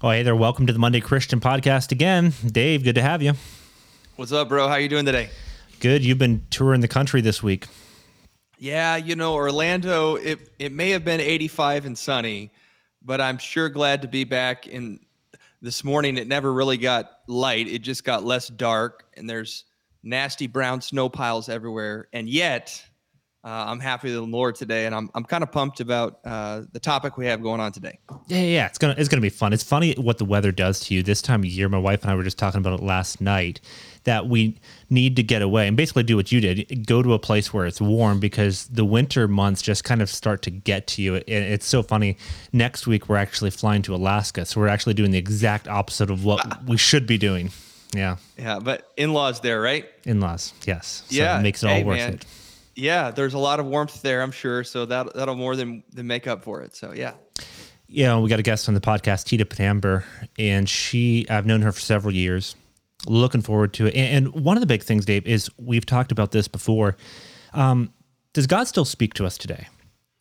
Oh, hey there. Welcome to the Monday Christian Podcast again. Dave, good to have you. What's up, bro? How you doing today? Good. You've been touring the country this week. Yeah, you know, Orlando, it, it may have been 85 and sunny, but I'm sure glad to be back in this morning. It never really got light. It just got less dark and there's nasty brown snow piles everywhere. And yet, uh, I'm happy with the Lord today, and I'm I'm kind of pumped about uh, the topic we have going on today. Yeah, yeah, it's gonna it's gonna be fun. It's funny what the weather does to you this time of year. My wife and I were just talking about it last night. That we need to get away and basically do what you did: go to a place where it's warm because the winter months just kind of start to get to you. And it's so funny. Next week we're actually flying to Alaska, so we're actually doing the exact opposite of what we should be doing. Yeah. Yeah, but in-laws there, right? In-laws, yes. So yeah, it makes it hey, all worth man. it. Yeah, there's a lot of warmth there, I'm sure. So that that'll more than than make up for it. So yeah. Yeah, we got a guest on the podcast, Tina Pitamber, and she I've known her for several years. Looking forward to it. And, and one of the big things, Dave, is we've talked about this before. Um, does God still speak to us today?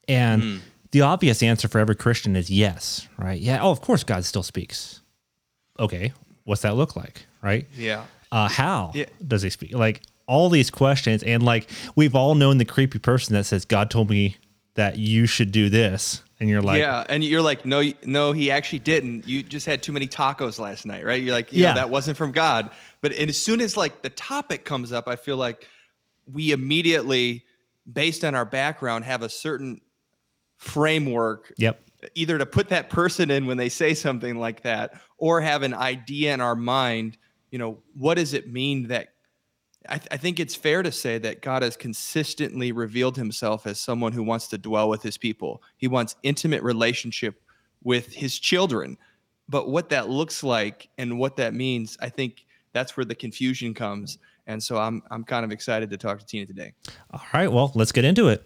And mm. the obvious answer for every Christian is yes, right? Yeah. Oh, of course, God still speaks. Okay, what's that look like, right? Yeah. Uh, how yeah. does He speak? Like all these questions. And like we've all known the creepy person that says god told me that you should do this. And you're like yeah and you're like no no he actually didn't. You just had too many tacos last night right? You're like yeah. that wasn't from god. But as soon as like the topic comes up i feel like we immediately based on our background have a certain framework yep. either to put that person in when they say something like that or have an idea in our mind you know what does it mean that I, th- I, think it's fair to say that God has consistently revealed himself as someone who wants to dwell with his people. He wants intimate relationship with his children. But what that looks like and what that means, I think that's where the confusion comes. And so I'm I'm kind of excited to talk to Tina today. All right, well, let's get into it.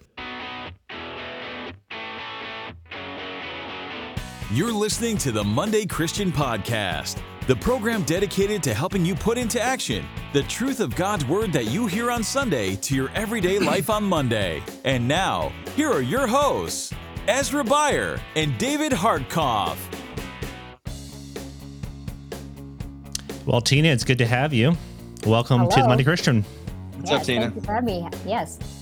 You're listening to the Monday Christian Podcast the program dedicated to helping you put into action the truth of God's Word that you hear on Sunday to your everyday life on Monday. And now, here are your hosts, Ezra Beyer and David Hartkopf. Well, Tina, it's good to have you. Welcome Hello. to the Monday Christian. What's yes, up, Tina? Thank you for having me. Yes.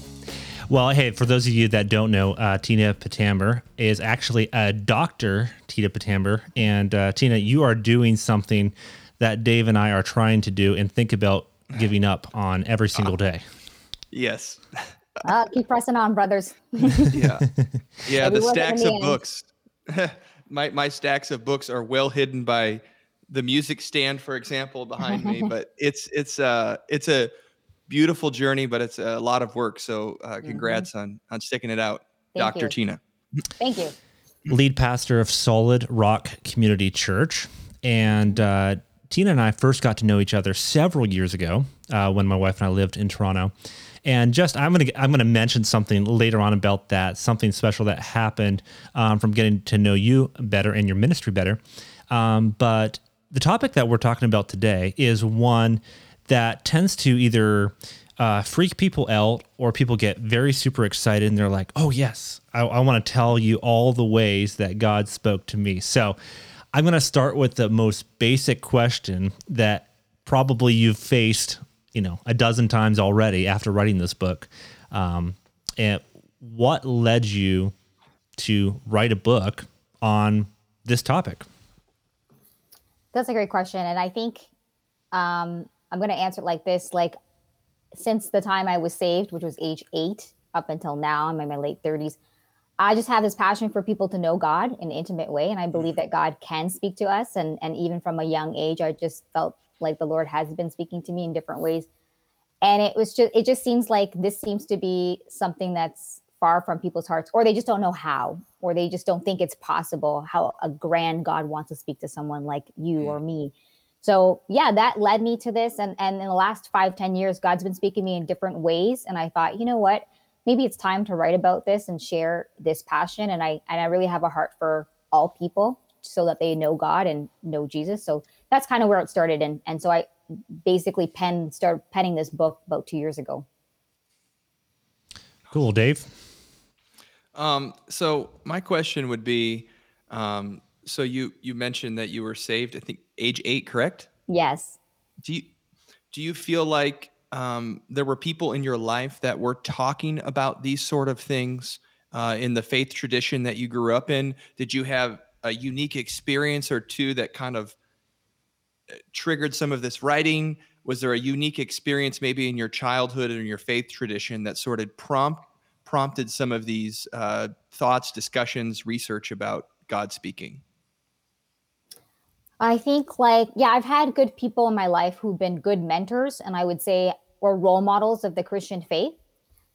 Well, hey, for those of you that don't know, uh, Tina Pitamber is actually a doctor, Tina Pitamber. And uh, Tina, you are doing something that Dave and I are trying to do and think about giving up on every single day. Yes. Uh, keep pressing on, brothers. yeah. Yeah. the stacks of books. my, my stacks of books are well hidden by the music stand, for example, behind me. But it's, it's, uh, it's a, beautiful journey, but it's a lot of work. So uh, mm-hmm. congrats mm-hmm. on on sticking it out, Thank Dr. You. Tina. Thank you. Lead pastor of Solid Rock Community Church, and uh, Tina and I first got to know each other several years ago uh, when my wife and I lived in Toronto. And just I'm gonna I'm gonna mention something later on about that something special that happened um, from getting to know you better and your ministry better. Um, but the topic that we're talking about today is one that tends to either uh, freak people out or people get very super excited and they're like, oh, yes, I, I want to tell you all the ways that God spoke to me. So I'm going to start with the most basic question that probably you've faced, you know, a dozen times already after writing this book. Um, and what led you to write a book on this topic? That's a great question. And I think um, I'm going to answer it like this like since the time I was saved, which was age 8 up until now, I'm in my late 30s. I just have this passion for people to know God in an intimate way and I believe that God can speak to us and and even from a young age I just felt like the Lord has been speaking to me in different ways. And it was just it just seems like this seems to be something that's far from people's hearts or they just don't know how or they just don't think it's possible how a grand God wants to speak to someone like you hmm. or me so yeah that led me to this. And and in the last five ten years god's been speaking to me in different ways. And i thought you know what? Maybe it's time to write about this and share this passion. And i and i really have a heart for all people so that they know god and know jesus. So that's kind of where it started. And and so i basically pen started penning this book about two years ago. Cool. Dave? Um so my question would be um so you you mentioned that you were saved. I think age eight, correct? Yes. Do you do you feel like um, there were people in your life that were talking about these sort of things uh, in the faith tradition that you grew up in? Did you have a unique experience or two that kind of uh, triggered some of this writing? Was there a unique experience maybe in your childhood or in your faith tradition that sort of prompt prompted some of these uh, thoughts, discussions, research about God speaking? I think like yeah, I've had good people in my life who've been good mentors and I would say or role models of the Christian faith.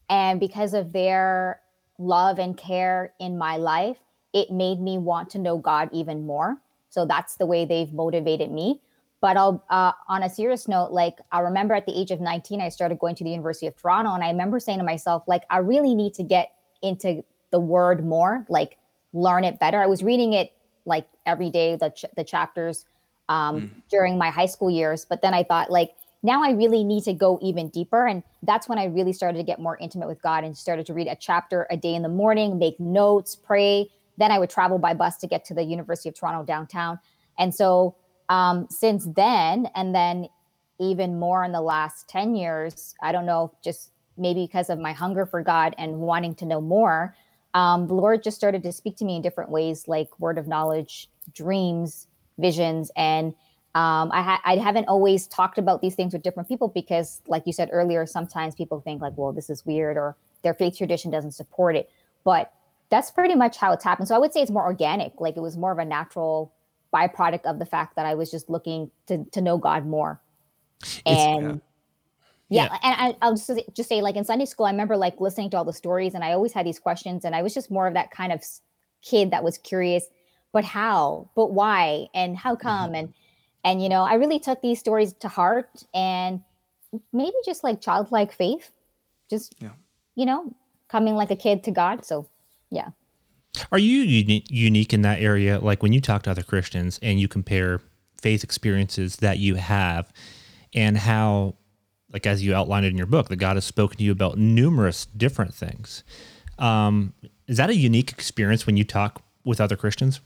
And because of their love and care in my life, it made me want to know God even more. So that's the way they've motivated me. But I'll, uh, on a serious note, like I remember at the age of 19, I started going to the University of Toronto, and I remember saying to myself, like, I really need to get into the word more, like learn it better. I was reading it like every day, the ch- the chapters um, mm. during my high school years, but then I thought, like, now I really need to go even deeper. And that's when I really started to get more intimate with God and started to read a chapter a day in the morning, make notes, pray. Then I would travel by bus to get to the University of Toronto downtown. And so um, since then, and then even more in the last 10 years, I don't know, just maybe because of my hunger for God and wanting to know more, um, the Lord just started to speak to me in different ways, like word of knowledge, dreams, visions, and um, I, ha- I haven't always talked about these things with different people because, like you said earlier, sometimes people think like, well, this is weird or their faith tradition doesn't support it. But that's pretty much how it's happened. So I would say it's more organic. Like it was more of a natural byproduct of the fact that I was just looking to to know God more. And yeah, yeah. and I, will just just say like in Sunday school, I remember like listening to all the stories, and I always had these questions, and I was just more of that kind of kid that was curious, but how, but why, and how come, mm-hmm. and and you know, I really took these stories to heart, and maybe just like childlike faith, just yeah. you know, coming like a kid to God. So yeah. Are you uni- unique in that area? Like when you talk to other Christians and you compare faith experiences that you have and how, like as you outlined in your book, that God has spoken to you about numerous different things. Um, is that a unique experience when you talk with other Christians?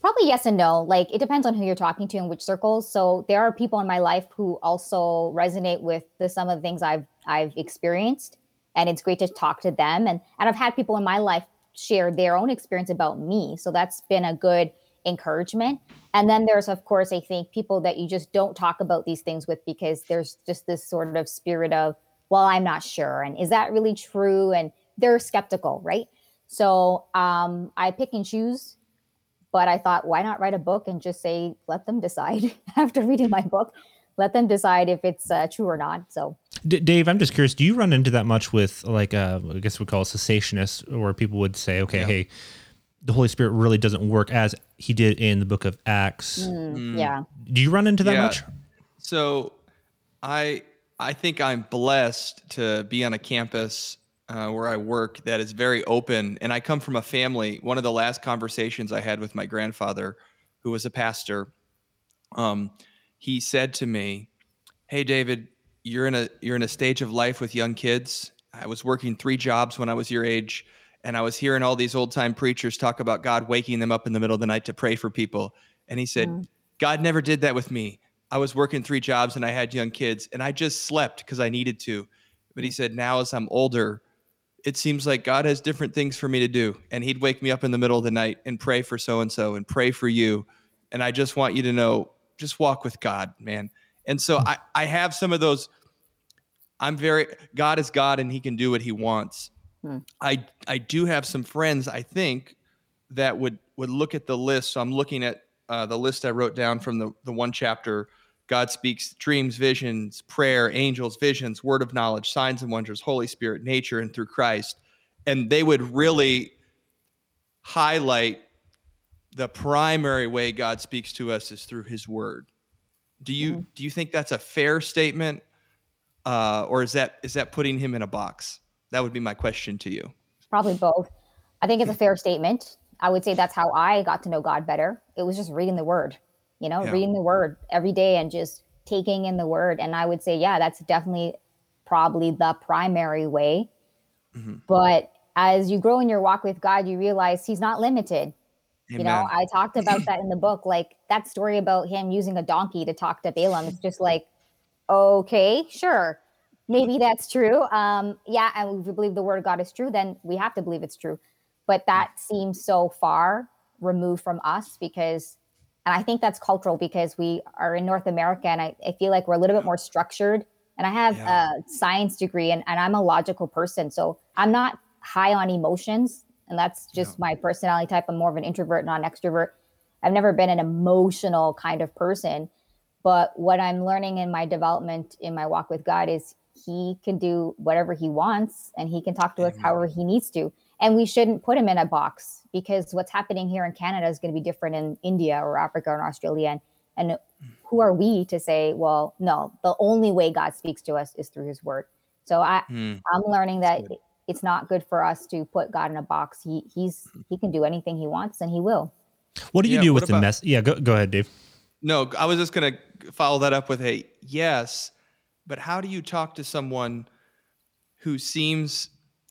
Probably yes and no. Like it depends on who you're talking to and which circles. So there are people in my life who also resonate with the some of the things I've I've experienced, and it's great to talk to them. And and I've had people in my life share their own experience about me. So that's been a good encouragement. And then there's, of course, I think people that you just don't talk about these things with because there's just this sort of spirit of, well, I'm not sure. And is that really true? And they're skeptical, right? So um, I pick and choose. But I thought, why not write a book and just say, let them decide after reading my book? let them decide if it's uh, true or not. So, D- Dave, I'm just curious. Do you run into that much with like uh, I guess we call it cessationists, where people would say, okay, yeah. hey, the Holy Spirit really doesn't work as He did in the Book of Acts. Mm, mm. Yeah. Do you run into that yeah. much? So, I I think I'm blessed to be on a campus uh, where I work that is very open, and I come from a family. One of the last conversations I had with my grandfather, who was a pastor. Um, he said to me, "Hey David, you're in a you're in a stage of life with young kids. I was working three jobs when I was your age, and I was hearing all these old time preachers talk about God waking them up in the middle of the night to pray for people. And he said, mm. God never did that with me. I was working three jobs and I had young kids, and I just slept because I needed to. But he said, now as I'm older, it seems like God has different things for me to do. And he'd wake me up in the middle of the night and pray for so and so and pray for you. And I just want you to know just walk with God, man. And so I, I have some of those. I'm very God is God and he can do what he wants. Hmm. I I do have some friends I think that would would look at the list. So I'm looking at uh, the list I wrote down from the the one chapter. God speaks dreams, visions, prayer, angels, visions, word of knowledge, signs and wonders, Holy Spirit, nature, and through Christ. And they would really highlight the primary way God speaks to us is through His Word. Do you mm-hmm. do you think that's a fair statement, uh, or is that is that putting Him in a box? That would be my question to you. Probably both. I think it's a fair statement. I would say that's how I got to know God better. It was just reading the Word, you know, yeah. reading the Word every day and just taking in the Word. And I would say, yeah, that's definitely probably the primary way. Mm-hmm. But as you grow in your walk with God, you realize He's not limited You know, I talked about that in the book. Like that story about him using a donkey to talk to Balaam. It's just like, okay, sure, maybe that's true. Um, yeah, and if we believe the word of God is true, then we have to believe it's true. But that seems so far removed from us because, and I think that's cultural because we are in North America, and I, I feel like we're a little bit more structured. And I have yeah. a science degree, and, and I'm a logical person, so I'm not high on emotions and that's just yeah. my personality type. I'm more of an introvert, not an extrovert. I've never been an emotional kind of person. But what I'm learning in my development in my walk with God is he can do whatever he wants and he can talk to us however he needs to. And we shouldn't put him in a box because what's happening here in Canada is going to be different in India or Africa or Australia. And, and who are we to say, well, no, the only way God speaks to us is through his word. So I, mm. I'm learning that it's not good for us to put God in a box. He he's he can do anything he wants and he will. What do you yeah, do with the mess? Yeah, go go ahead, Dave. No, I was just gonna follow that up with a yes, but how do you talk to someone who seems,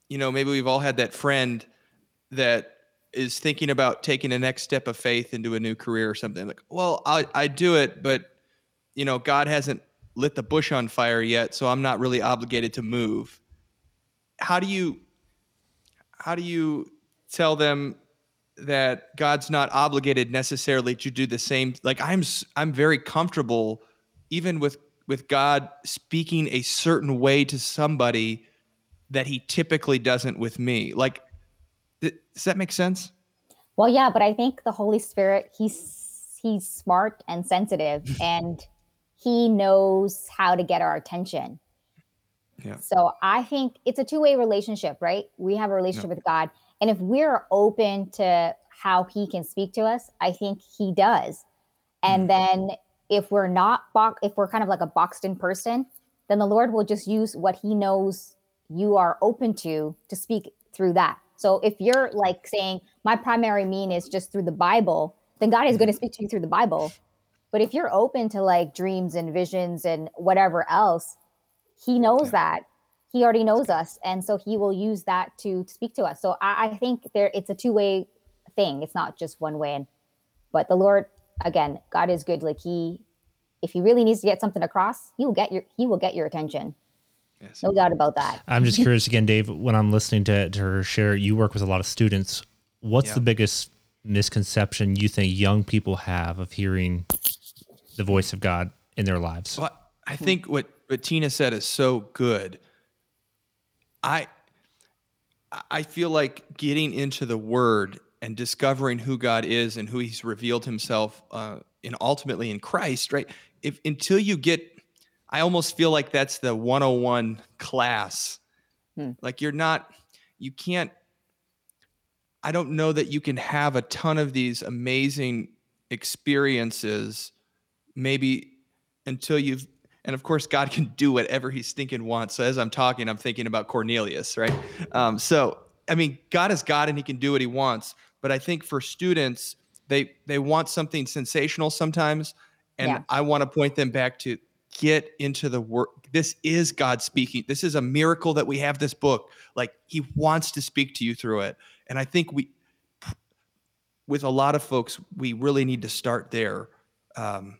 you know, maybe we've all had that friend that is thinking about taking a next step of faith into a new career or something? Like, well, I I do it, but you know, God hasn't lit the bush on fire yet, so I'm not really obligated to move. How do you how do you tell them that God's not obligated necessarily to do the same? Like I'm I'm very comfortable even with with God speaking a certain way to somebody that he typically doesn't with me. Like th- does that make sense? Well, yeah, but I think the Holy Spirit he's he's smart and sensitive and he knows how to get our attention. Yeah. So I think it's a two-way relationship, right? We have a relationship yeah. with God. And if we're open to how he can speak to us, I think he does. And mm. then if we're not box if we're kind of like a boxed in person, then the Lord will just use what he knows you are open to to speak through that. So if you're like saying my primary mean is just through the Bible, then God is going to mm-hmm. speak to you through the Bible. But if you're open to like dreams and visions and whatever else, he knows that he already knows us and so he will use that to speak to us so i, I think there it's a two-way thing it's not just one way and but the lord again god is good like he if he really needs to get something across he will get your he will get your attention yes. no doubt about that i'm just curious again dave when i'm listening to, to her share you work with a lot of students what's yeah. the biggest misconception you think young people have of hearing the voice of god in their lives well, i hmm. think what what Tina said is so good. I I feel like getting into the Word and discovering who God is and who He's revealed Himself uh, in ultimately in Christ, right? If until you get, I almost feel like that's the 101 class. Hmm. Like you're not, you can't. I don't know that you can have a ton of these amazing experiences, maybe until you've and of course, God can do whatever He's thinking wants. So as I'm talking, I'm thinking about Cornelius, right? Um, so I mean, God is God, and He can do what He wants. But I think for students, they they want something sensational sometimes, and yeah. I want to point them back to get into the work. This is God speaking. This is a miracle that we have this book. Like He wants to speak to you through it, and I think we, with a lot of folks, we really need to start there. Um,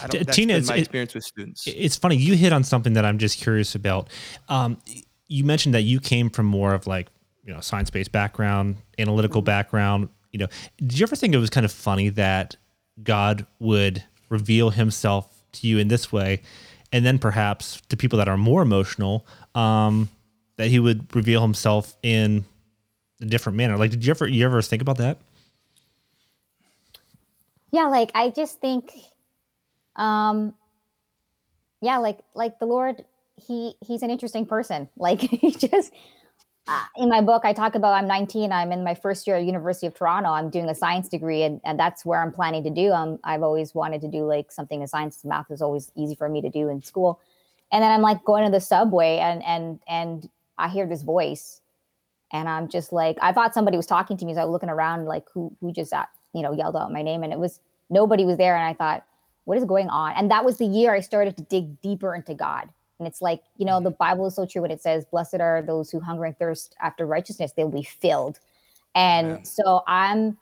I don't, that's Tina, my experience with students. It's funny you hit on something that I'm just curious about. Um, you mentioned that you came from more of like you know science based background, analytical background. You know, did you ever think it was kind of funny that God would reveal Himself to you in this way, and then perhaps to people that are more emotional, um, that He would reveal Himself in a different manner? Like, did you ever you ever think about that? Yeah, like I just think um yeah like like the lord he he's an interesting person like he just uh, in my book i talk about i'm 19 i'm in my first year at university of toronto i'm doing a science degree and, and that's where i'm planning to do um, i've always wanted to do like something in science math is always easy for me to do in school and then i'm like going to the subway and and and i hear this voice and i'm just like i thought somebody was talking to me so i was looking around like who who just at, you know yelled out my name and it was nobody was there and i thought what is going on? And that was the year I started to dig deeper into God. And it's like, you know, the mm-hmm. Bible is so true when it says, Blessed are those who hunger and thirst after righteousness, they'll be filled. And so I'm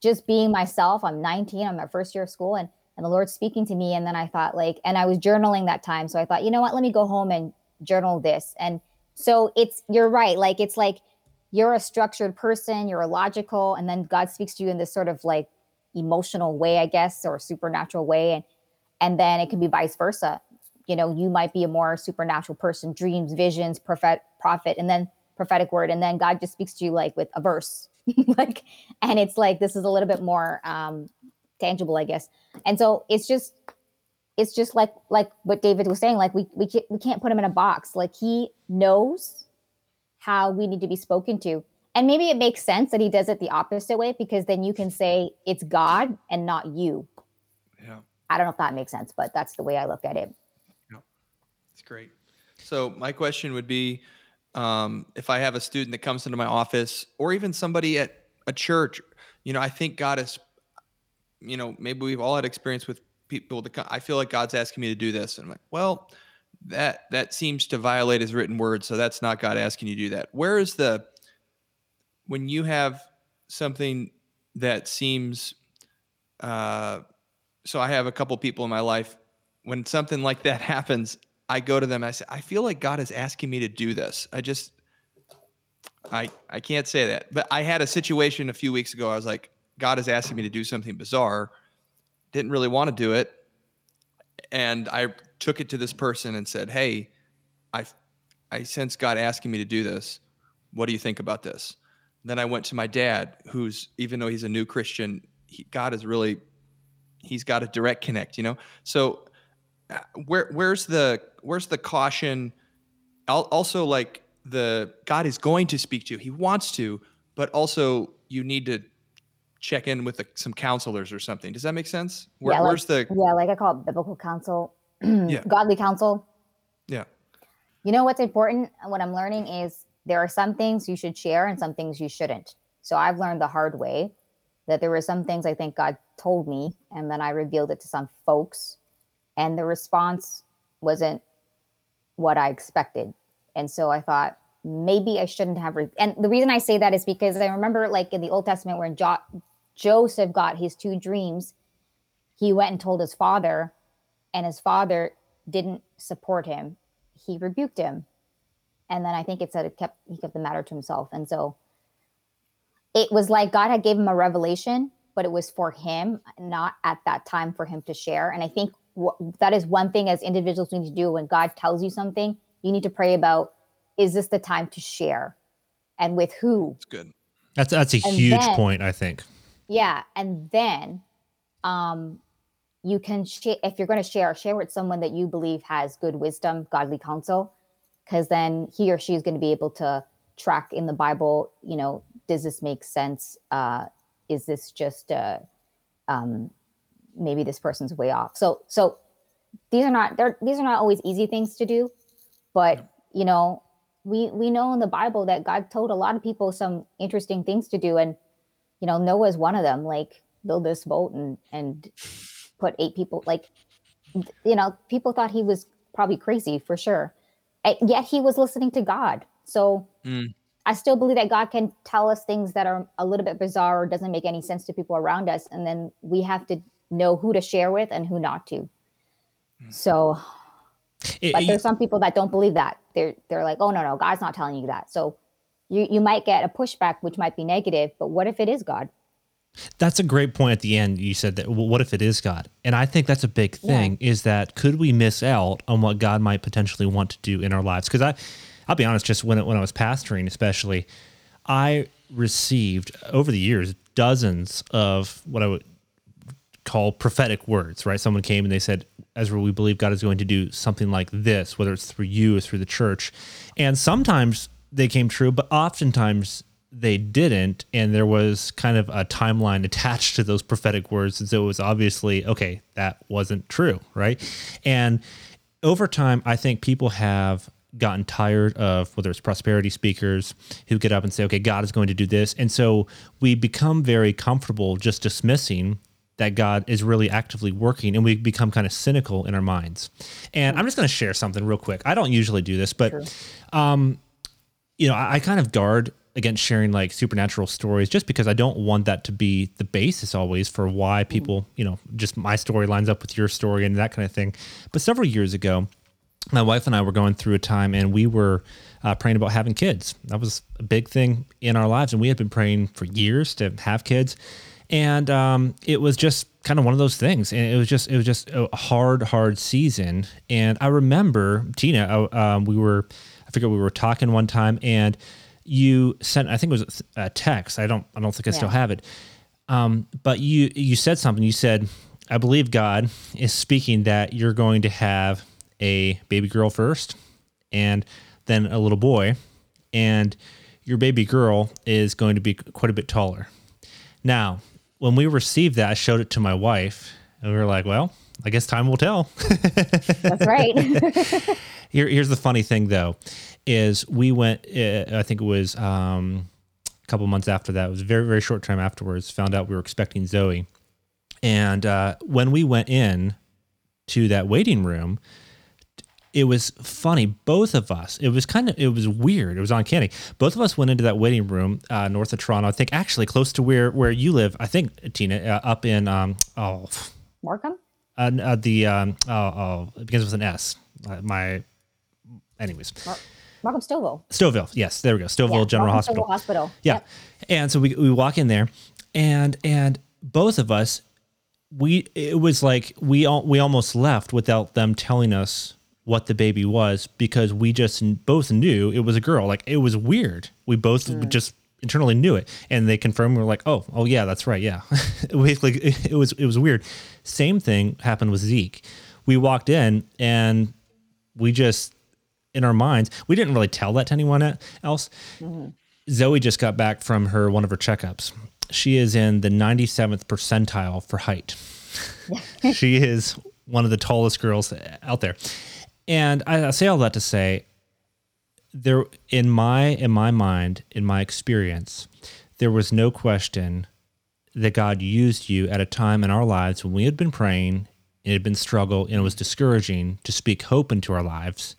just being myself. I'm 19, I'm my first year of school, and and the Lord's speaking to me. And then I thought, like, and I was journaling that time. So I thought, you know what, let me go home and journal this. And so it's you're right. Like it's like you're a structured person, you're a logical, and then God speaks to you in this sort of like emotional way, I guess, or supernatural way. And and then it can be vice versa. You know, you might be a more supernatural person, dreams, visions, prophet, prophet, and then prophetic word, and then God just speaks to you like with a verse, like, and it's like this is a little bit more um, tangible, I guess. And so it's just, it's just like like what David was saying, like we we can't, we can't put him in a box. Like he knows how we need to be spoken to. And maybe it makes sense that he does it the opposite way because then you can say it's God and not you. Yeah. I don't know if that makes sense, but that's the way I look at it. It's great. So my question would be um, if I have a student that comes into my office or even somebody at a church, you know, I think God is, you know, maybe we've all had experience with people to come, I feel like God's asking me to do this. And I'm like, well, that that seems to violate his written word, so that's not God asking you to do that. Where is the when you have something that seems uh so I have a couple people in my life when something like that happens, I go to them I say, I feel like God is asking me to do this. I just I I can't say that. But I had a situation a few weeks ago. I was like, God is asking me to do something bizarre. Didn't really want to do it. And I took it to this person and said, "Hey, I I sense God asking me to do this. What do you think about this?" Then I went to my dad, who's even though he's a new Christian, he, God is really he's got a direct connect, you know. So where where's the where's the caution? Also, like the God is going to speak to you, He wants to, but also you need to check in with the, some counselors or something. Does that make sense? Where, yeah, like, where's the yeah, like I call it biblical counsel, Yeah. godly counsel. yeah You know what's important? What I'm learning is there are some things you should share and some things you shouldn't. So I've learned the hard way that there were some things I think God told me, and then I revealed it to some folks, and the response wasn't what I expected. And so I thought maybe I shouldn't have. Re- and the reason I say that is because I remember, like in the Old Testament, when jo- Joseph got his two dreams, he went and told his father, and his father didn't support him. He rebuked him, and then I think it said it kept he kept the matter to himself. And so it was like God had gave him a revelation, but it was for him, not at that time for him to share. And I think that is one thing as individuals we need to do when God tells you something, you need to pray about is this the time to share and with who? it's good. That's that's a And huge then- point, I think. Yeah, and then um you can share if you're going to share, share with someone that you believe has good wisdom, godly counsel, because then he or she is going to be able to track in the Bible. You know, does this make sense? Uh, is this just uh, um, maybe this person's way off? So, so these are not they're these are not always easy things to do, but you know, we we know in the Bible that God told a lot of people some interesting things to do, and you know, Noah is one of them. Like build this boat and and put eight people. Like you know, people thought he was probably crazy for sure, and yet he was listening to God. So Mm. I still believe that God can tell us things that are a little bit bizarre or doesn't make any sense to people around us, and then we have to know who to share with and who not to. Mm. So, It- but there's some people that don't believe that. They're they're like, oh no no, God's not telling you that. So you you might get a pushback, which might be negative. But what if it is God? That's a great point at the end. You said that, well, what if it is God? And I think that's a big Yeah. thing is that could we miss out on what God might potentially want to do in our lives? Because I, I'll be honest, just when, when I was pastoring, especially, I received over the years dozens of what I would call prophetic words, right? Someone came and they said, Ezra, we believe God is going to do something like this, whether it's through you or through the church. And sometimes they came true, but oftentimes they didn't. And there was kind of a timeline attached to those prophetic words. And so it was obviously, okay, that wasn't true, right? And over time, I think people have gotten tired of whether it's prosperity speakers who get up and say, okay, God is going to do this. And so we become very comfortable just dismissing that God is really actively working and we become kind of cynical in our minds. And I'm just going to share something real quick. I don't usually do this, but um, you know, I, I kind of guard against sharing like supernatural stories just because I don't want that to be the basis always for why people, you know, just my story lines up with your story and that kind of thing. But several years ago, my wife and I were going through a time and we were uh, praying about having kids. That was a big thing in our lives. And we had been praying for years to have kids. And um, it was just kind of one of those things. And it was just, it was just a hard, hard season. And I remember Tina, uh, um, we were, I forget we were talking one time and you sent, I think it was a text. I don't, I don't think I still have it. Um, but you, you said something, you said, I believe God is speaking that you're going to have a baby girl first and then a little boy and your baby girl is going to be quite a bit taller. Now, when we received that, I showed it to my wife and we were like, well, I guess time will tell. That's right. Here, here's the funny thing, though, is we went. Uh, I think it was um, a couple months after that. It was a very, very short time afterwards. Found out we were expecting Zoe, and uh, when we went in to that waiting room, it was funny. Both of us. It was kind of. It was weird. It was uncanny. Both of us went into that waiting room uh, north of Toronto. I think actually close to where where you live. I think Tina uh, up in um oh Markham? uh, uh, the um oh, oh it begins with an S. Uh, my anyways. Markham Stouffville. Stouffville. Yes, there we go. Stouffville Yeah, General Markham Hospital. Stouffville Hospital. Yeah. Yep. And so we we walk in there and and both of us we it was like we all, we almost left without them telling us what the baby was because we just both knew it was a girl. Like it was weird. We both just internally knew it and they confirmed we were like, "Oh, oh yeah, that's right. Yeah." Basically it, it was it was weird. Same thing happened with Zeke. We walked in and we just in our minds, we didn't really tell that to anyone else. Mm-hmm. Zoe just got back from her one of her checkups. She is in the 97th percentile for height. she is one of the tallest girls out there. And I, I say all that to say there in my in my mind, in my experience, there was no question that God used you at a time in our lives when we had been praying, it had been struggle, and it was discouraging to speak hope into our lives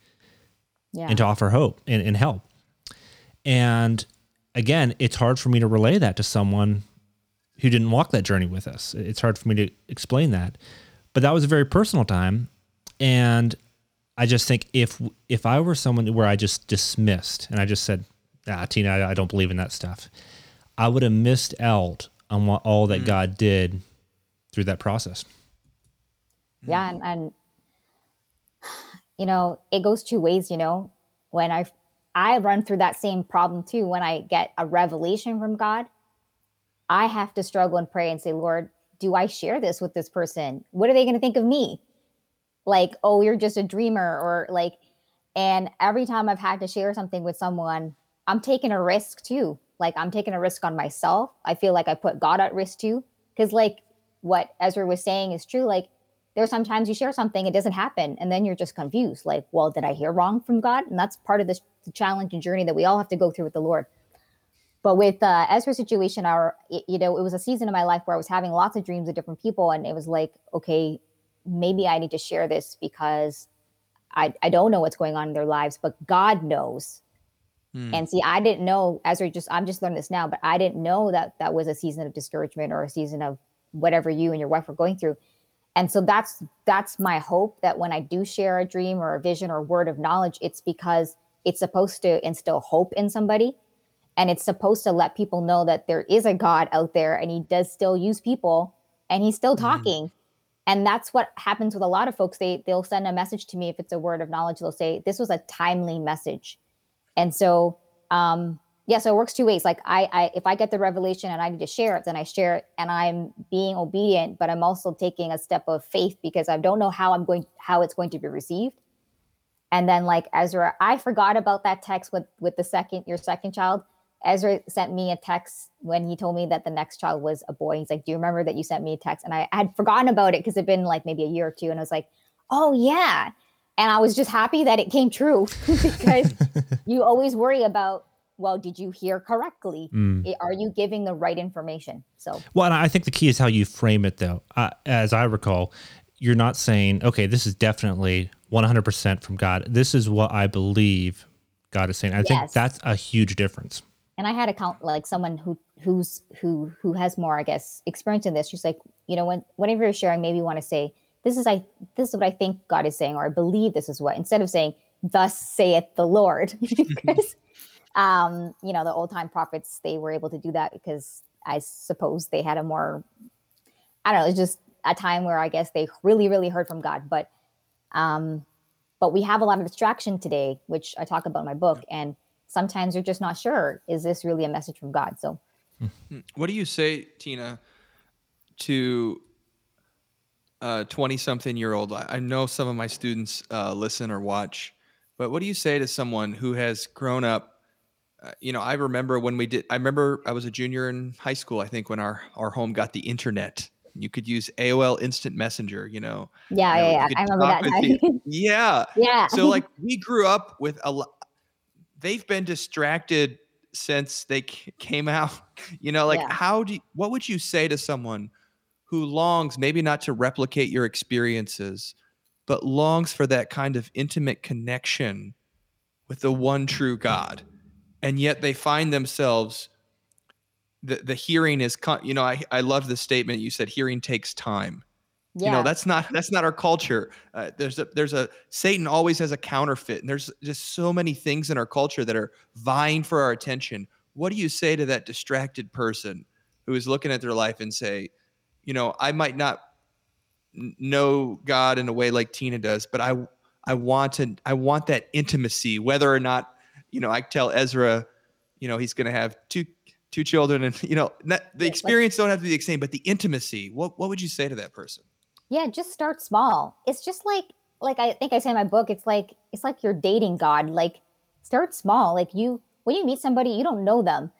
Yeah. and to offer hope and, and help. And again, it's hard for me to relay that to someone who didn't walk that journey with us. It's hard for me to explain that. But that was a very personal time. And I just think if if I were someone where I just dismissed and I just said, ah, Tina, I, I don't believe in that stuff, I would have missed out on what all that God did through that process. yeah and, and you know it goes two ways you know. When i i run through that same problem too when i get a revelation from god i have to struggle and pray and say lord do i share this with this person? What are they going to think of me like oh you're just a dreamer or like and every time i've had to share something with someone i'm taking a risk too. Like i'm taking a risk on myself. I feel like i put god at risk too. Because like what ezra was saying is true. Like there's sometimes you share something it doesn't happen and then you're just confused. Like well did i hear wrong from god? And that's part of this challenge and journey that we all have to go through with the lord. But with uh, ezra's situation our you know it was a season in my life where i was having lots of dreams of different people and it was like okay maybe i need to share this because i, I don't know what's going on in their lives but god knows. Hmm. and see i didn't know ezra just i'm just learning this now but i didn't know that that was a season of discouragement or a season of whatever you and your wife were going through. And so that's that's my hope that when i do share a dream or a vision or a word of knowledge it's because it's supposed to instill hope in somebody. And it's supposed to let people know that there is a god out there and he does still use people and he's still talking and that's what happens with a lot of folks. They they'll send a message to me if it's a word of knowledge they'll say this was a timely message. And so um yeah so it works two ways. Like I, I if i get the revelation and i need to share it then i share it and i'm being obedient but i'm also taking a step of faith because i don't know how i'm going how it's going to be received. And then like ezra i forgot about that text with with the second your second child ezra sent me a text when he told me that the next child was a boy he's like do you remember that you sent me a text and i, I had forgotten about it because it'd been like maybe a year or two and i was like oh yeah and i was just happy that it came true because you always worry about well did you hear correctly Mm. Are you giving the right information so Well, and I think the key is how you frame it, though. Uh, as I recall, you're not saying, okay, this is definitely 100% from God. This is what I believe God is saying. I think that's a huge difference. And I had a count like someone who who's who who has more, I guess, experience in this. She's like, you know, when whenever you're sharing, maybe you want to say, "This is I this is what I think God is saying," or "I believe this is what," instead of saying, "Thus saith the Lord," because um, you know, the old time prophets they were able to do that because I suppose they had a more, I don't know, it's just a time where I guess they really really heard from God, but um, but we have a lot of distraction today, which I talk about in my book, and sometimes you're just not sure is this really a message from God? So, hmm. what do you say, Tina, to a 20 something year old? I know some of my students uh, listen or watch, but what do you say to someone who has grown up? Uh, you know, I remember when we did, I remember I was a junior in high school, I think, when our, our home got the internet. You could use AOL Instant Messenger, you know. Yeah, you know, yeah, yeah. I remember that. yeah. Yeah. So, like, we grew up with a lot they've been distracted since they came out. You know, like yeah. how do you, what would you say to someone who longs maybe not to replicate your experiences, but longs for that kind of intimate connection with the one true God, and yet they find themselves the the hearing is you know I I love the statement you said hearing takes time yeah. You know, that's not that's not our culture. Uh, there's a there's a Satan always has a counterfeit, and there's just so many things in our culture that are vying for our attention. What do you say to that distracted person who is looking at their life and say, you know, I might not know God in a way like Tina does, but I I want to I want that intimacy, whether or not you know I tell Ezra, you know, he's going to have two two children, and you know, not, the experience don't have to be the same, but the intimacy. What what would you say to that person? Yeah, just start small. It's just like like I think I say in my book, it's like it's like you're dating God. Like start small. Like you when you meet somebody, you don't know them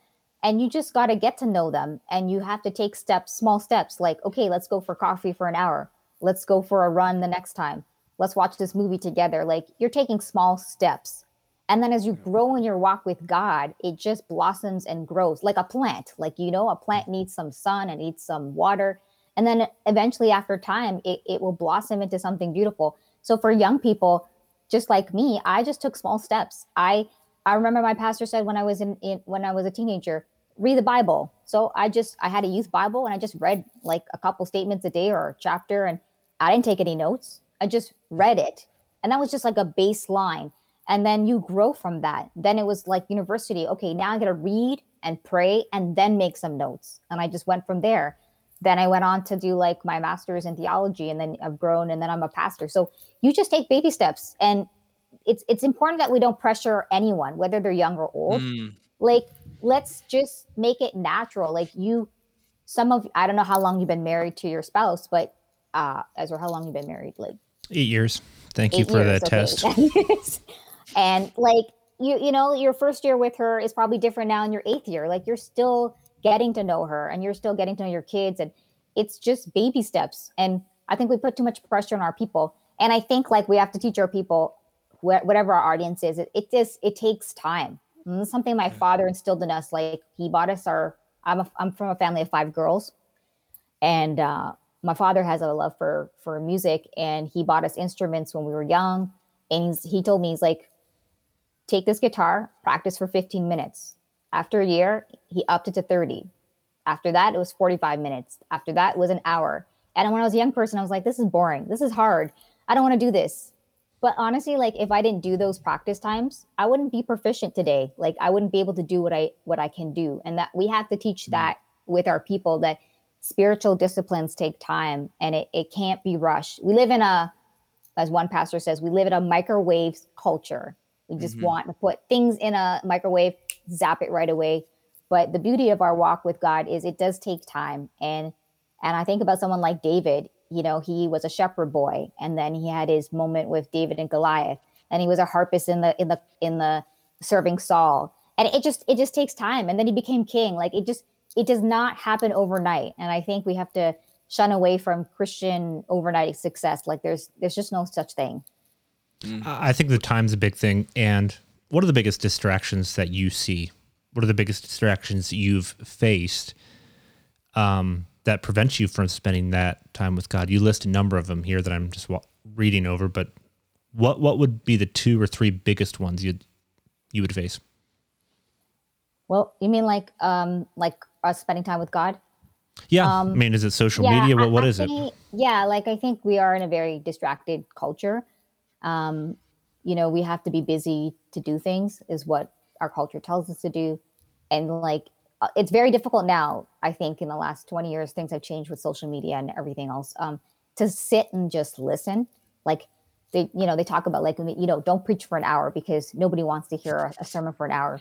and you just got to get to know them and you have to take steps, small steps like okay, let's go for coffee for an hour. Let's go for a run the next time. Let's watch this movie together. Like you're taking small steps. And then as you mm-hmm. grow in your walk with God, it just blossoms and grows like a plant. Like, you know, a plant mm-hmm. needs some sun and needs some water and then eventually after time it, it will blossom into something beautiful. So for young people just like me i just took small steps. I i remember my pastor said when i was in, in when i was a teenager read the bible. So i just i had a youth bible and i just read like a couple statements a day or a chapter and i didn't take any notes. I just read it. And that was just like a baseline. And then you grow from that. Then it was like university. Okay now i gotta read and pray and then make some notes. And i just went from there then I went on to do like my master's in theology and then I've grown and then I'm a pastor. So you just take baby steps and it's it's important that we don't pressure anyone, whether they're young or old. Mm. Like let's just make it natural. Like you some of I don't know how long you've been married to your spouse, but uh Ezra, how long you been married? Like eight years. Thank you for years, the okay. test. and like you you know, your first year with her is probably different now in your eighth year. Like you're still getting to know her and you're still getting to know your kids. And it's just baby steps. And i think we put too much pressure on our people. And i think like we have to teach our people wh- whatever our audience is. It, it just it takes time. Something my father instilled in us like he bought us our i'm, a, I'm from a family of five girls. And uh, my father has a love for for music. And he bought us instruments when we were young. And he told me he's like take this guitar practice for 15 minutes after a year, he upped it to 30. After that, it was 45 minutes. After that, it was an hour. And when I was a young person, I was like, this is boring. This is hard. I don't want to do this. But honestly, like if I didn't do those practice times, I wouldn't be proficient today. Like I wouldn't be able to do what I what I can do. And that we have to teach mm. that with our people that spiritual disciplines take time and it, it can't be rushed. We live in a, as one pastor says, we live in a microwave culture. We just mm-hmm. want to put things in a microwave, zap it right away. But the beauty of our walk with God is it does take time. And and I think about someone like David, you know, he was a shepherd boy and then he had his moment with David and Goliath. And he was a harpist in the in the in the serving Saul. And it just it just takes time. And then he became king. Like it just it does not happen overnight. And I think we have to shun away from Christian overnight success. Like there's there's just no such thing. Mm. I think the time's a big thing. And what are the biggest distractions that you see? What are the biggest distractions you've faced um, that prevents you from spending that time with God? You list a number of them here that I'm just reading over, but what what would be the two or three biggest ones you you would face? Well, you mean like um like us spending time with God? Yeah. Um, I mean, is it social Yeah, media? What, what I- is it? Yeah, like I think we are in a very distracted culture. Um, you know, we have to be busy to do things, is what our culture tells us to do. And like, uh, it's very difficult now. I think in the last 20 years, things have changed with social media and everything else. Um, to sit and just listen, like, they, you know, they talk about like, you know, don't preach for an hour because nobody wants to hear a, a sermon for an hour.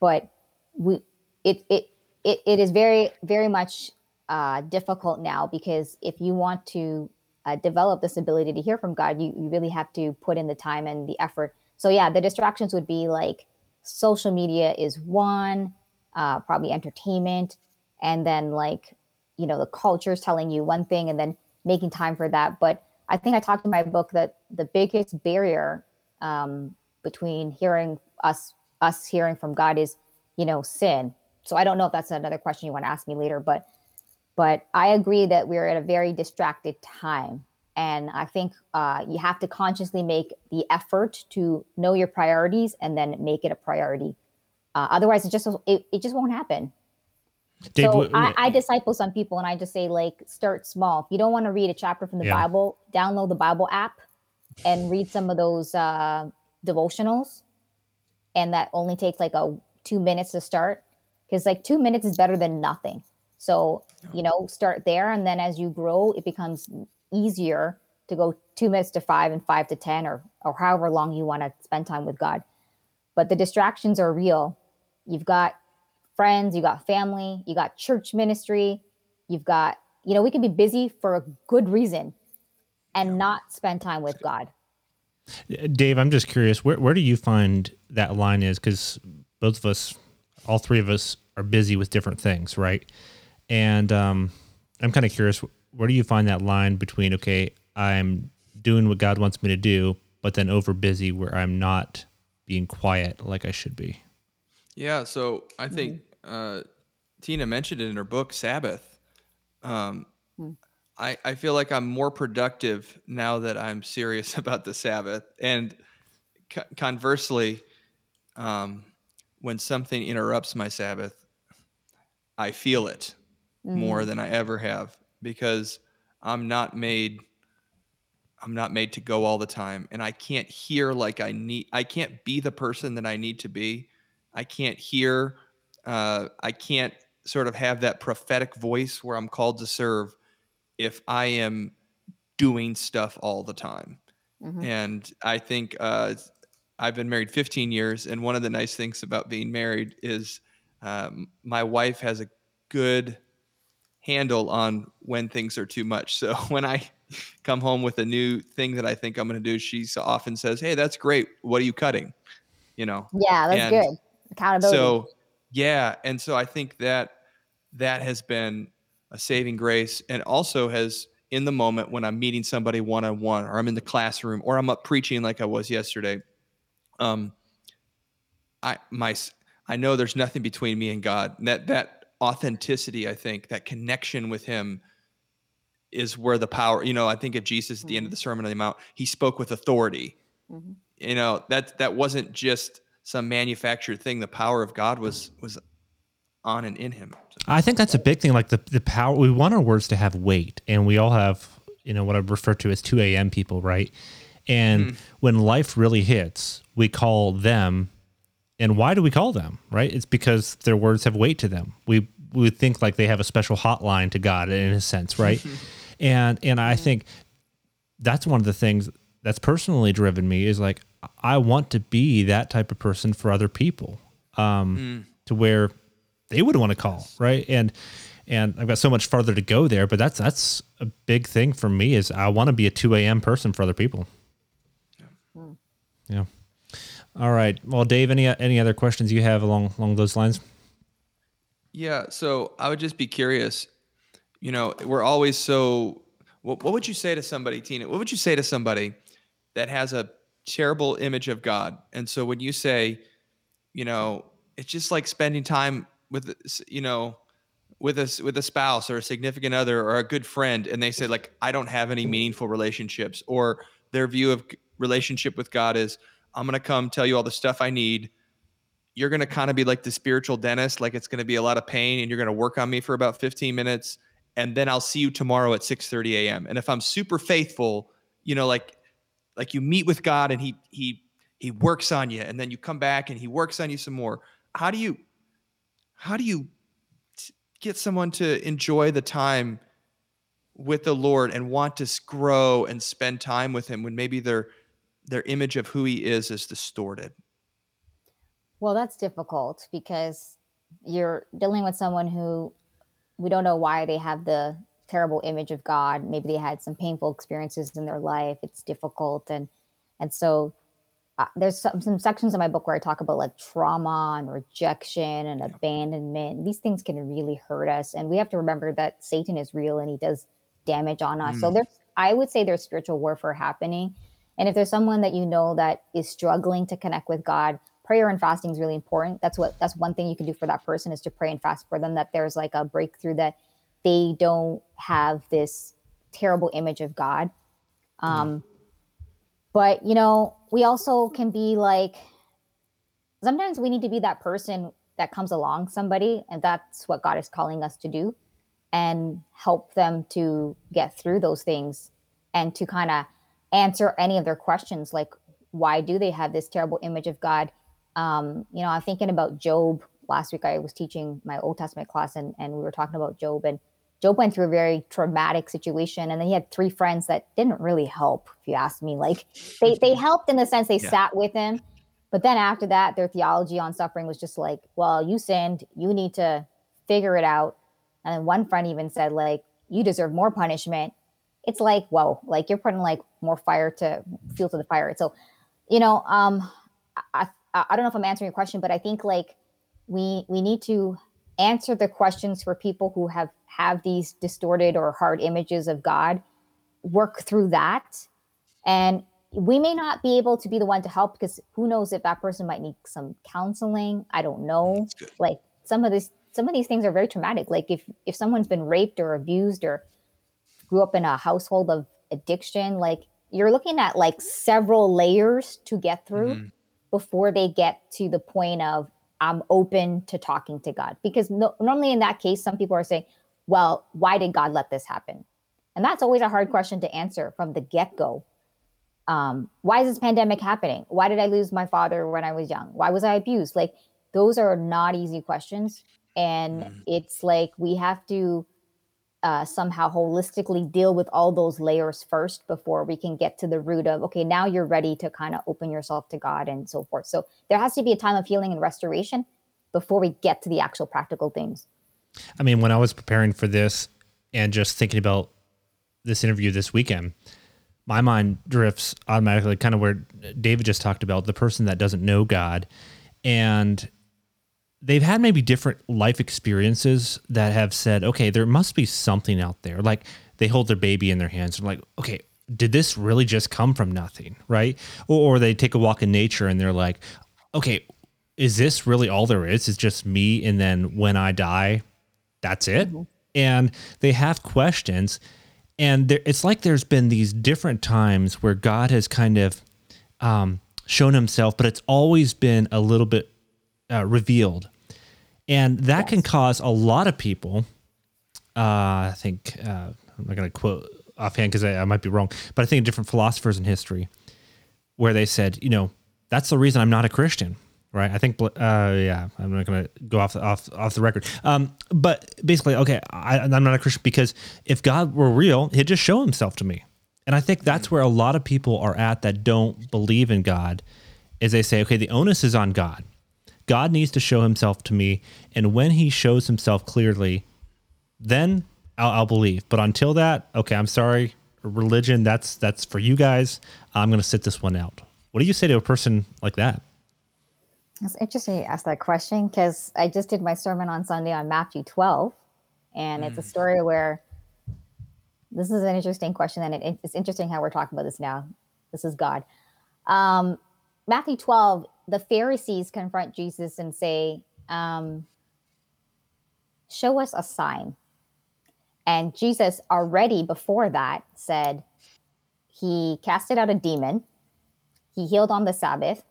But we, it, it, it, it is very, very much uh, difficult now because if you want to uh, develop this ability to hear from God, you, you really have to put in the time and the effort. So, yeah, the distractions would be like social media is one, uh, probably entertainment, and then like, you know, the culture is telling you one thing and then making time for that. But I think I talked in my book that the biggest barrier um, between hearing us, us hearing from God is, you know, sin. So I don't know if that's another question you want to ask me later, but but I agree that we're at a very distracted time. And I think uh, you have to consciously make the effort to know your priorities and then make it a priority. Uh, otherwise, it just it, it just won't happen. Dave, so what- I, I disciple some people and I just say like start small. If you don't want to read a chapter from the Yeah. Bible, download the Bible app and read some of those uh, devotionals. And that only takes like a two minutes to start because like two minutes is better than nothing. So you know start there and then as you grow, it becomes easier to go two minutes to five and five to ten or or however long you want to spend time with God. But the distractions are real. You've got friends, you got family, you got church ministry, you've got, you know, we can be busy for a good reason and not spend time with God. Dave, I'm just curious, where, where do you find that line is? Because both of us, all three of us, are busy with different things, right? And um, I'm kind of curious, where do you find that line between, okay, I'm doing what God wants me to do, but then over busy where I'm not being quiet like I should be? Yeah, so I think uh, Tina mentioned it in her book, Sabbath. Um, I, I feel like I'm more productive now that I'm serious about the Sabbath. And co- conversely, um, when something interrupts my Sabbath, I feel it more than I ever have because I'm not made I'm not made to go all the time and I can't hear like I need I can't be the person that I need to be. I can't hear uh I can't sort of have that prophetic voice where I'm called to serve if I am doing stuff all the time. Mhm. And I think uh I've been married 15 years and one of the nice things about being married is um, my wife has a good handle on when things are too much. So when I come home with a new thing that I think I'm going to do, she often says, "Hey, that's great. What are you cutting?" You know. Yeah, that's And good. Accountability. So yeah, and so I think that that has been a saving grace, and also has in the moment when I'm meeting somebody one on one, or I'm in the classroom, or I'm up preaching like I was yesterday. Um, I my I know there's nothing between me and God. And that that authenticity, I think, that connection with Him is where the power. You know, I think of Jesus at the end of the Sermon on the Mount. He spoke with authority. Mhm. You know that that wasn't just some manufactured thing. The power of God was was on and in Him. I think that's a big thing. Like the, the power, we want our words to have weight, and we all have, you know, what I refer to as 2 a.m. people, right? And when life really hits, we call them. And why do we call them, right? It's because their words have weight to them. We we think like they have a special hotline to God in a sense, right? and and I think that's one of the things that's personally driven me is like I want to be that type of person for other people, um, to where they would want to call, right? And and I've got so much farther to go there, but that's that's a big thing for me is I want to be a two a.m. person for other people. Yeah. All right. Well, Dave, any any other questions you have along along those lines? Yeah. So I would just be curious. You know, we're always so. What, what would you say to somebody, Tina? What would you say to somebody that has a terrible image of God? And so when you say, you know, it's just like spending time with, you know, with a with a spouse or a significant other or a good friend, and they say like, I don't have any meaningful relationships, or their view of relationship with God is, I'm gonna come tell you all the stuff I need. you're going to kind of be like the spiritual dentist, like it's going to be a lot of pain and you're going to work on me for about 15 minutes and then I'll see you tomorrow at 6:30 a.m. And if I'm super faithful, you know, like like you meet with God and he he he works on you and then you come back and he works on you some more. How do you how do you get someone to enjoy the time with the Lord and want to grow and spend time with him when maybe their their image of who he is is distorted? Well, that's difficult because you're dealing with someone who we don't know why they have the terrible image of God. Maybe they had some painful experiences in their life. It's difficult, and and so uh, there's some, some sections in my book where I talk about like trauma and rejection and abandonment. These things can really hurt us, and we have to remember that Satan is real and he does damage on us. Mm. So there's, I would say, there's spiritual warfare happening. And if there's someone that you know that is struggling to connect with God, prayer and fasting is really important. That's what that's one thing you can do for that person is to pray and fast for them that there's like a breakthrough that they don't have this terrible image of God. Mm-hmm. Um, mm. But you know, we also can be like sometimes we need to be that person that comes along somebody, and that's what God is calling us to do, and help them to get through those things and to kind of answer any of their questions like why do they have this terrible image of God? um, you know, I'm thinking about Job. Last week I was teaching my Old Testament class and, and we were talking about Job and Job went through a very traumatic situation and then he had three friends that didn't really help, if you ask me. Like they they helped in the sense they yeah. sat with him. But then after that, their theology on suffering was just like, well, you sinned, you need to figure it out. And then one friend even said, like, you deserve more punishment. It's like, whoa, like you're putting like more fire to fuel to the fire. So, you know, um, I, I don't know if I'm answering your question, but I think like we we need to answer the questions for people who have have these distorted or hard images of God, work through that, and we may not be able to be the one to help because who knows if that person might need some counseling. I don't know. Like some of this some of these things are very traumatic. Like if if someone's been raped or abused or grew up in a household of addiction, like you're looking at like several layers to get through. Mm-hmm before they get to the point of I'm open to talking to God. Because no, normally in that case, some people are saying, well, why did God let this happen? And that's always a hard question to answer from the get go. Um, why is this pandemic happening? Why did I lose my father when I was young? Why was I abused? Like, those are not easy questions. And mm. it's like we have to uh, somehow holistically deal with all those layers first before we can get to the root of okay now you're ready to kind of open yourself to god and so forth. So there has to be a time of healing and restoration before we get to the actual practical things. I mean when i was preparing for this and just thinking about this interview this weekend my mind drifts automatically kind of where david just talked about the person that doesn't know god. And they've had maybe different life experiences that have said, okay, there must be something out there. Like they hold their baby in their hands and like, okay, did this really just come from nothing? Right. Or, or they take a walk in nature and they're like, okay, is this really all there is? It's just me. And then when I die, that's it. Mm-hmm. And they have questions. And there, it's like there's been these different times where God has kind of um, shown himself, but it's always been a little bit uh, revealed. And that yes. can cause a lot of people, uh, I think, uh, I'm not going to quote offhand because I, I might be wrong, but I think different philosophers in history where they said, you know, that's the reason I'm not a Christian right? I think, uh, yeah, I'm not going to go off the, off off the record. Um, but basically, okay, I, am not a Christian because if God were real, He'd just show Himself to me, and I think that's mm. where a lot of people are at that don't believe in God, is they say, okay, the onus is on God. God needs to show himself to me. And when he shows himself clearly, then I'll, I'll believe. But until that, okay, I'm sorry. Religion, that's that's for you guys. I'm going to sit this one out. What do you say to a person like that? It's interesting you ask that question because I just did my sermon on Sunday on Matthew 12, and mm. it's a mm. story where this is an interesting question, and it, it's interesting how we're talking about this now. This is God. Um, Matthew 12 the Pharisees confront Jesus and say, um, Show us a sign. And Jesus, already before that, said he casted out a demon, he healed on the Sabbath,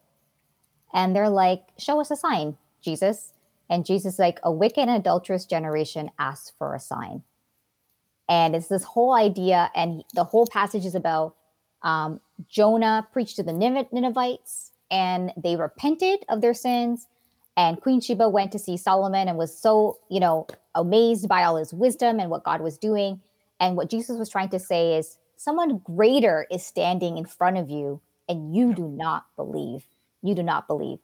And they're like, Show us a sign, Jesus. And Jesus like, A wicked and adulterous generation asks for a sign. And it's this whole idea, and the whole passage is about um, Jonah preached to the Ninevites, and they repented of their sins. And Queen Sheba went to see Solomon and was so, you know, amazed by all his wisdom and what God was doing. And what Jesus was trying to say is, someone greater is standing in front of you, and you do not believe. You do not believe.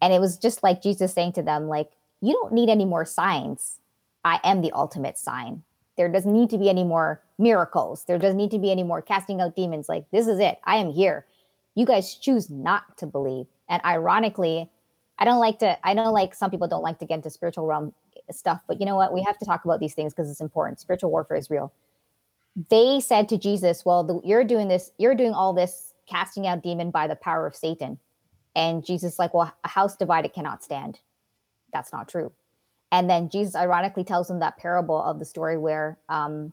And it was just like Jesus saying to them, like, you don't need any more signs. I am the ultimate sign. There doesn't need to be any more miracles. There doesn't need to be any more casting out demons. Like, this is it. I am here. You guys choose not to believe. And ironically, I don't like to, I know like some people don't like to get into spiritual realm stuff, but you know what? We have to talk about these things because it's important. Spiritual warfare is real. They said to Jesus, Well, the, you're doing this, you're doing all this casting out demon by the power of Satan. And Jesus, like, Well, a house divided cannot stand. That's not true. And then Jesus ironically tells them that parable of the story where um,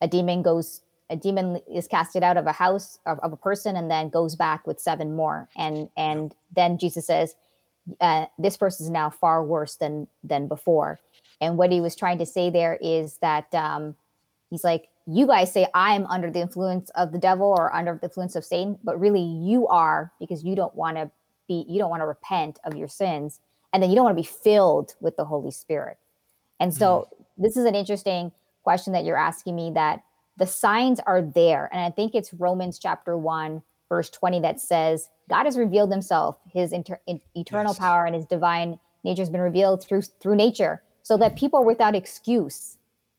a demon goes, a demon is casted out of a house of, of a person and then goes back with seven more. And and then Jesus says, uh, this person is now far worse than than before. And what he was trying to say there is that um, he's like, you guys say I'm under the influence of the devil or under the influence of Satan, but really you are because you don't want to be, you don't want to repent of your sins and then you don't want to be filled with the Holy Spirit. And so mm. this is an interesting question that you're asking me that the signs are there. And I think it's Romans chapter 1, verse 20 that says, God has revealed himself, his inter- eternal yes. power and his divine nature has been revealed through through nature so that people are without excuse.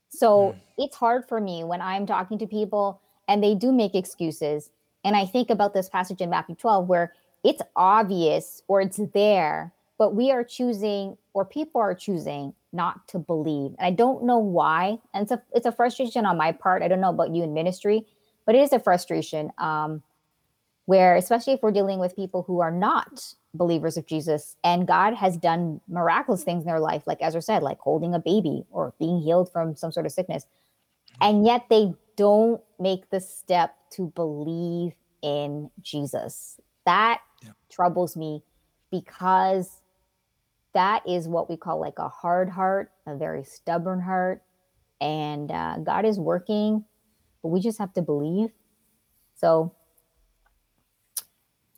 So mm. it's hard for me when I'm talking to people and they do make excuses. And I think about this passage in Matthew 12 where it's obvious or it's there but we are choosing or people are choosing not to believe. And i don't know why. And it's a it's a frustration on my part. I don't know about you in ministry but it is a frustration um, where especially if we're dealing with people who are not believers of jesus and god has done miraculous things in their life like ezra said like holding a baby or being healed from some sort of sickness. And yet they don't make the step to believe in jesus. That yeah. troubles me because that is what we call like a hard heart, a very stubborn heart. And uh, God is working, but we just have to believe. So,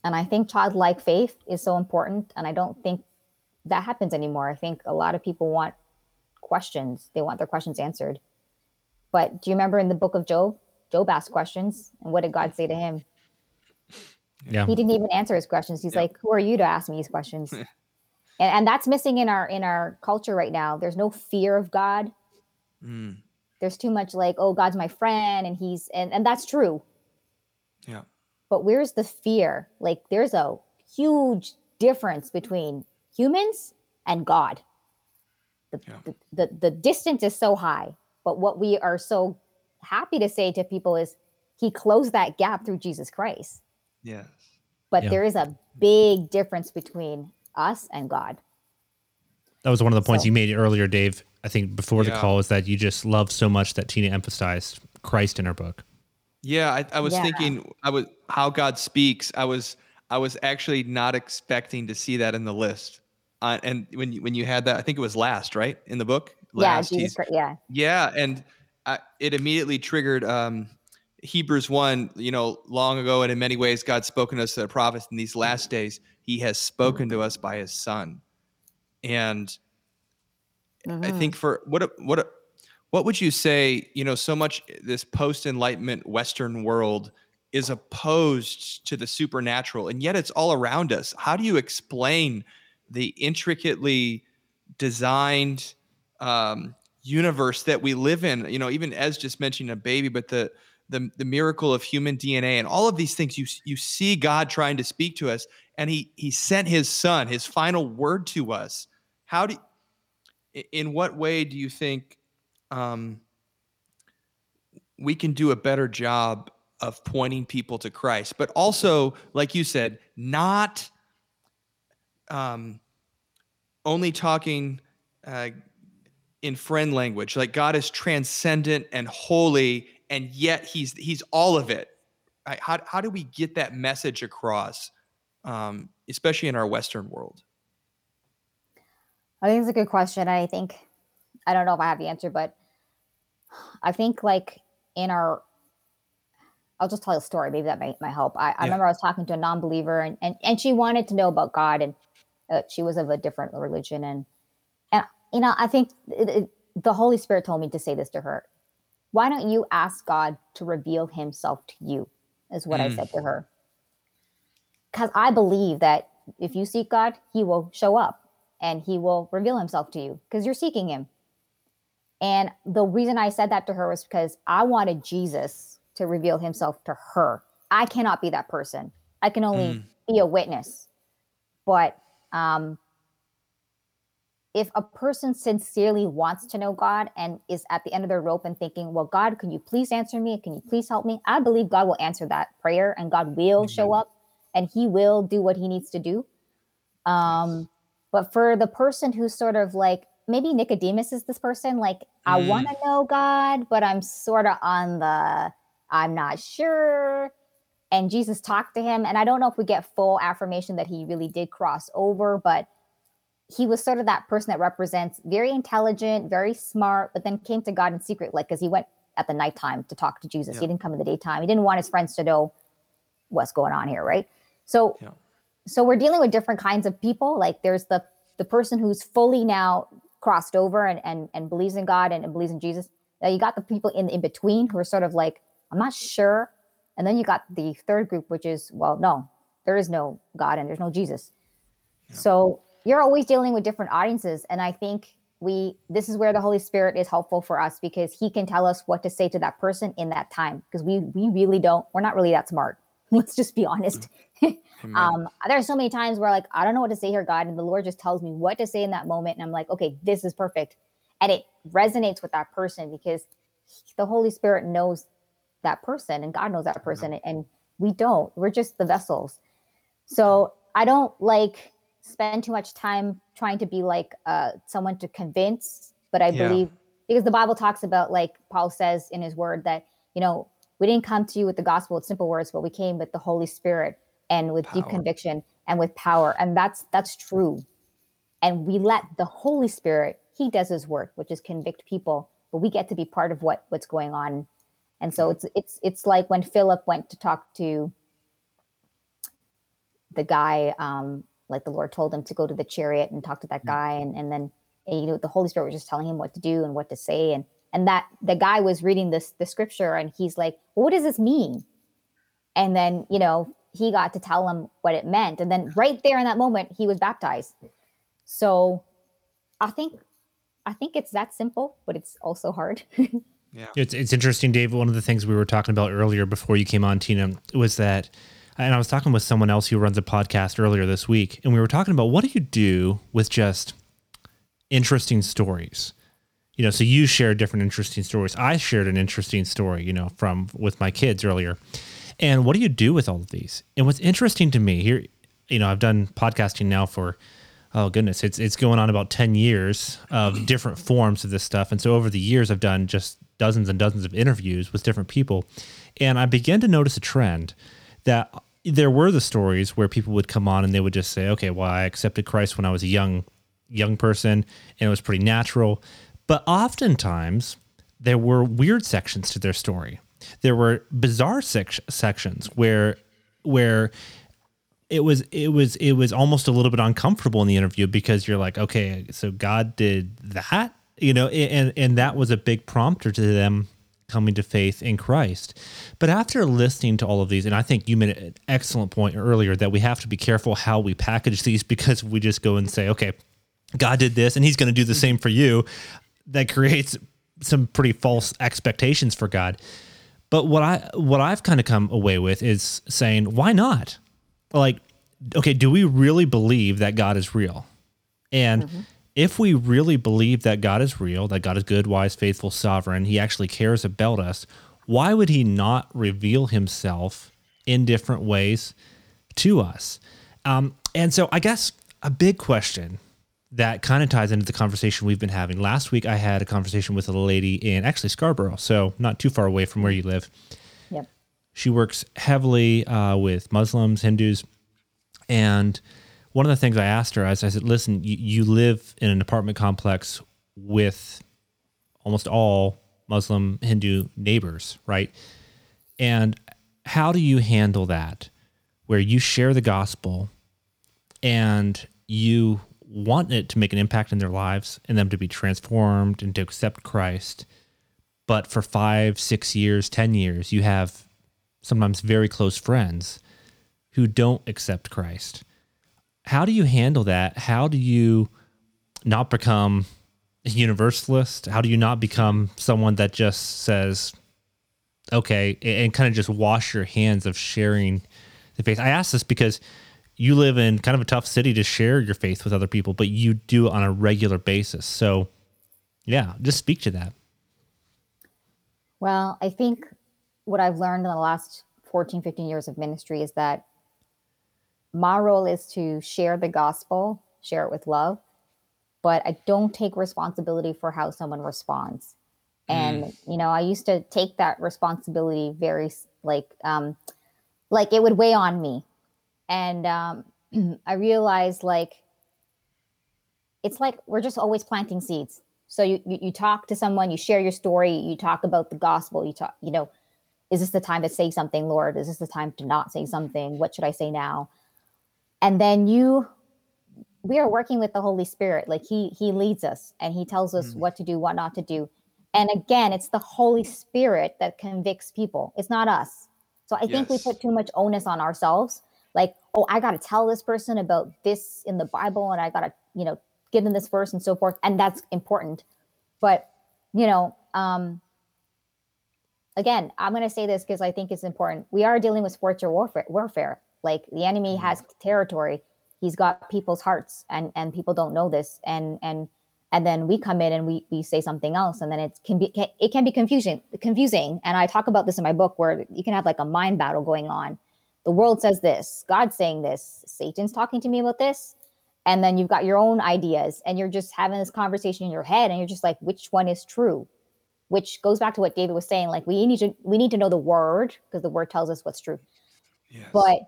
and I think childlike faith is so important. And I don't think that happens anymore. I think a lot of people want questions, they want their questions answered. But do you remember in the book of Job? Job asked questions. And what did God say to him? Yeah. He didn't even answer his questions. He's yeah. like, Who are you to ask me these questions? and, and that's missing in our in our culture right now. There's no fear of god. Mm. there's too much like oh god's my friend and he's and, and that's true. Yeah. But where's the fear? Like there's a huge difference between humans and god. The, yeah. the, the, the distance is so high. But what we are so happy to say to people is he closed that gap through jesus christ. Yes. But yeah. there is a big difference between us and God. That was one of the points so, you made earlier, Dave. I think before yeah. the call is that you just love so much that Tina emphasized Christ in her book. Yeah, I, I was yeah. thinking I was how God speaks. I was I was actually not expecting to see that in the list. Uh, and when you, when you had that, I think it was last, right, in the book. Last, yeah, Jesus, yeah, yeah, and I, it immediately triggered um, Hebrews one. You know, long ago, and in many ways, God's spoken to us, the prophets, in these last days he has spoken to us by his son. And mm-hmm. i think for what what what would you say you know so much this post enlightenment western world is opposed to the supernatural and yet it's all around us? How do you explain the intricately designed um, universe that we live in? You know even as just mentioned a baby but the the, the miracle of human DNA and all of these things you you see God trying to speak to us and he he sent his son his final word to us. How do in what way do you think um, we can do a better job of pointing people to Christ? But also like you said not um, only talking uh, in friend language. Like God is transcendent and holy and yet he's he's all of it. How, how do we get that message across um, especially in our Western world? I think it's a good question. I think I don't know if I have the answer, but I think like in our I'll just tell you a story. Maybe that might, might help. I, I remember I was talking to a non-believer and, and, and she wanted to know about God and uh, she was of a different religion. And, and, you know, I think it, it, the Holy Spirit told me to say this to her. Why don't you ask God to reveal himself to you is what mm. I said to her. Cause I believe that if you seek God, he will show up and he will reveal himself to you because you're seeking him. And the reason I said that to her was because I wanted Jesus to reveal himself to her. I cannot be that person. I can only mm. be a witness. But um, if a person sincerely wants to know God and is at the end of their rope and thinking, well, God, can you please answer me? Can you please help me? I believe God will answer that prayer and God will mm-hmm. show up and he will do what he needs to do. Um, but for the person who's sort of like, maybe Nicodemus is this person, like, mm. I want to know God, but I'm sort of on the I'm not sure. And Jesus talked to him. And I don't know if we get full affirmation that he really did cross over, but he was sort of that person that represents very intelligent, very smart, but then came to God in secret, like because he went at the nighttime to talk to Jesus. Yeah. He didn't come in the daytime. He didn't want his friends to know what's going on here, right? So yeah. so we're dealing with different kinds of people. Like there's the the person who's fully now crossed over and and, and believes in God and, and believes in Jesus. Now you got the people in in between who are sort of like I'm not sure. And then you got the third group, which is, well, no, there is no God and there's no Jesus. Yeah. So you're always dealing with different audiences. And I think we, this is where the Holy Spirit is helpful for us because he can tell us what to say to that person in that time. Because we, we really don't, we're not really that smart. Let's just be honest. um, there are so many times where like, I don't know what to say here, God. And the Lord just tells me what to say in that moment. And I'm like, okay, this is perfect. And it resonates with that person because the Holy Spirit knows that person and God knows that person mm-hmm. and we don't. We're just the vessels. So I don't like spend too much time trying to be like uh, someone to convince, but I yeah. believe because the Bible talks about like Paul says in his word that you know we didn't come to you with the gospel with simple words, but we came with the Holy Spirit and with power. deep conviction and with power, and that's that's true. And we let the Holy Spirit He does His work, which is convict people, but we get to be part of what what's going on. And so it's it's it's like when Philip went to talk to the guy, um, like the Lord told him to go to the chariot and talk to that guy, and and then and, you know the Holy Spirit was just telling him what to do and what to say, and and that the guy was reading this the scripture, and he's like, well, what does this mean? And then you know he got to tell him what it meant, and then right there in that moment he was baptized. So I think I think it's that simple, but it's also hard. Yeah. It's it's interesting, Dave. One of the things we were talking about earlier before you came on, Tina, was that and I was talking with someone else who runs a podcast earlier this week, and we were talking about what do you do with just interesting stories? You know, so you shared different interesting stories. I shared an interesting story, you know, from with my kids earlier. And what do you do with all of these? And what's interesting to me here, you know, I've done podcasting now for oh goodness, it's it's going on about 10 years of different forms of this stuff. And so over the years I've done just dozens and dozens of interviews with different people. And I began to notice a trend that there were the stories where people would come on and they would just say, okay, well, I accepted Christ when I was a young, young person and it was pretty natural. But oftentimes there were weird sections to their story. There were bizarre sec- sections where, where it was it was it was almost a little bit uncomfortable in the interview because you're like okay so god did that you know, and and that was a big prompter to them coming to faith in Christ. But after listening to all of these, and I think you made an excellent point earlier that we have to be careful how we package these because we just go and say, okay, God did this and he's going to do the same for you. That creates some pretty false expectations for God. But what I what I've kind of come away with is saying, why not? Like, okay, do we really believe that God is real? And mm-hmm if we really believe that God is real, that God is good, wise, faithful, sovereign, he actually cares about us, why would he not reveal himself in different ways to us? Um, and so I guess a big question that kind of ties into the conversation we've been having. Last week, I had a conversation with a lady in actually Scarborough, so not too far away from where you live. Yep. She works heavily uh, with Muslims, Hindus, And one of the things I asked her, is I said, listen, you, you live in an apartment complex with almost all Muslim, Hindu neighbors, right? And how do you handle that where you share the gospel and you want it to make an impact in their lives and them to be transformed and to accept Christ? But for five, six years, 10 years, you have sometimes very close friends who don't accept Christ. How do you handle that? How do you not become a universalist? How do you not become someone that just says, okay, and kind of just wash your hands of sharing the faith? I ask this because you live in kind of a tough city to share your faith with other people, but you do on a regular basis. So, yeah, just speak to that. Well, I think what I've learned in the last 14, 15 years of ministry is that my role is to share the gospel, share it with love, but I don't take responsibility for how someone responds. And mm. you know, I used to take that responsibility very like um like it would weigh on me. And um I realized like it's like we're just always planting seeds. So you, you you talk to someone, you share your story, you talk about the gospel, you talk, you know, is this the time to say something, Lord? Is this the time to not say something? What should I say now? And then you we are working with the Holy Spirit. Like he he leads us and he tells us mm-hmm. what to do, what not to do. And again, it's the Holy Spirit that convicts people. It's not us. So I yes. think we put too much onus on ourselves. Like, oh, I got to tell this person about this in the Bible and I got to, you know, give them this verse and so forth. And that's important. But, you know, um, again, I'm going to say this because I think it's important. We are dealing with spiritual warfare. warfare. Like the enemy mm-hmm. has territory. He's got people's hearts, and and people don't know this. And and and then we come in and we we say something else, and then it can be it can be confusing confusing. And I talk about this in my book where you can have like a mind battle going on. The world says this, God's saying this, Satan's talking to me about this, and then you've got your own ideas, and you're just having this conversation in your head, and you're just like, which one is true? which goes back to what David was saying. Like we need to we need to know the word because the word tells us what's true. Yes. But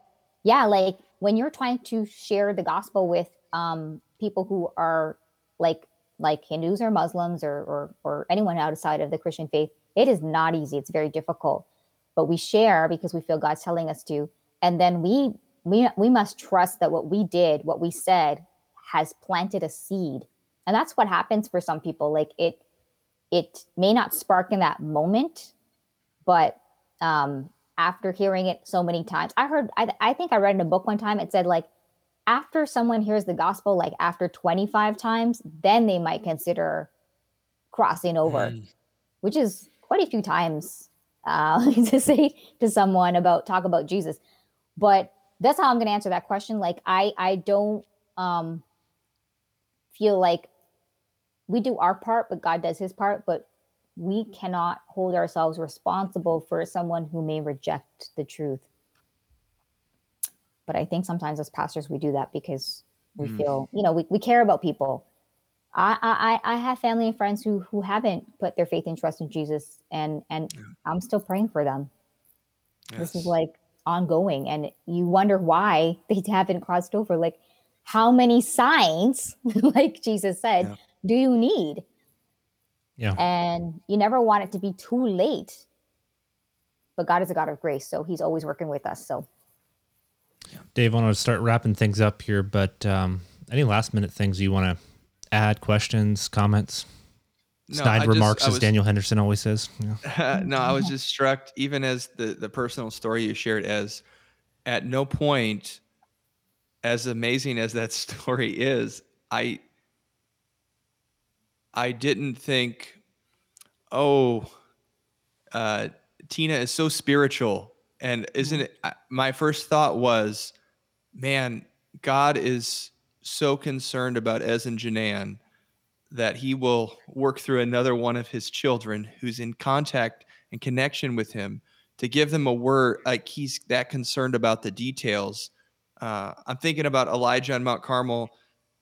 yeah, like when you're trying to share the gospel with um, people who are like like Hindus or Muslims or, or or anyone outside of the Christian faith, it is not easy. It's very difficult. But we share because we feel God's telling us to, and then we we we must trust that what we did, what we said, has planted a seed, and that's what happens for some people. Like it it may not spark in that moment, but um, after hearing it so many times, I heard, I, I think I read in a book one time, it said like, after someone hears the gospel, like after 25 times, then they might consider crossing over, mm. which is quite a few times uh, to say to someone about talk about Jesus. But that's how I'm going to answer that question. Like I, I don't um, feel like we do our part, but God does his part. But we cannot hold ourselves responsible for someone who may reject the truth. But I think sometimes as pastors, we do that because we mm. feel, you know, we, we care about people. I, I I have family and friends who who haven't put their faith and trust in Jesus, and and yeah. I'm still praying for them. Yes. This is like ongoing, and you wonder why they haven't crossed over. Like, how many signs, like Jesus said, yeah do you need? Yeah. And you never want it to be too late. But God is a God of grace, so He's always working with us. So, Dave, I want to start wrapping things up here, but um, any last minute things you want to add, questions, comments? No, remarks, just, was, as Daniel Henderson always says. Yeah. no, I was just struck, even as the the personal story you shared, as at no point, as amazing as that story is, I I didn't think, oh, uh, Tina is so spiritual. And isn't it? My first thought was, man, God is so concerned about Ez and Janan that he will work through another one of his children who's in contact and connection with him to give them a word. Like he's that concerned about the details. Uh, I'm thinking about Elijah on Mount Carmel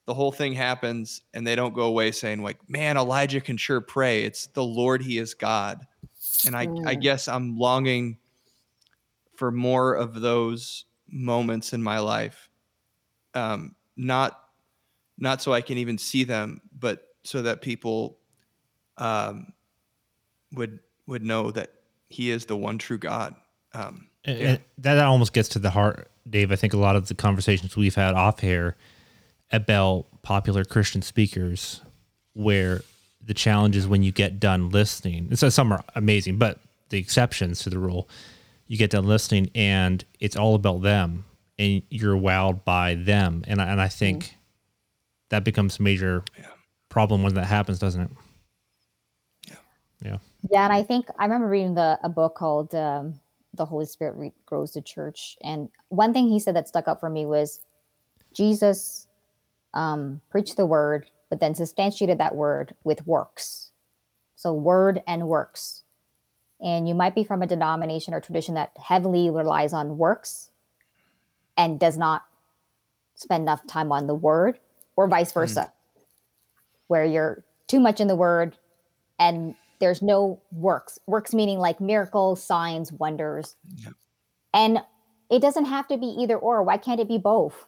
the whole thing happens and they don't go away saying like man elijah can sure pray it's the lord he is god and i i mm. guess i'm longing for more of those moments in my life um, not not so I can even see them, but so that people um, would would know that He is the one true God. Um, And- Yeah. and that, almost gets to the heart, Dave. I think a lot of the conversations we've had off here about popular Christian speakers, where the challenge is when you get done listening. And so some are amazing, but the exceptions to the rule, you get done listening and it's all about them, and you're wowed by them. And I, and I think that becomes major problem when that happens, doesn't it? Yeah. Yeah. Yeah, and I think I remember reading the a book called um, "The Holy Spirit Re- Grows the Church," and one thing he said that stuck out for me was Jesus um, preached the word, but then substantiated that word with works. So, word and works. And you might be from a denomination or tradition that heavily relies on works and does not spend enough time on the word, or vice versa, where you're too much in the word and there's no works. Works meaning like miracles signs wonders. Yep. and it doesn't have to be either or. Why can't it be both?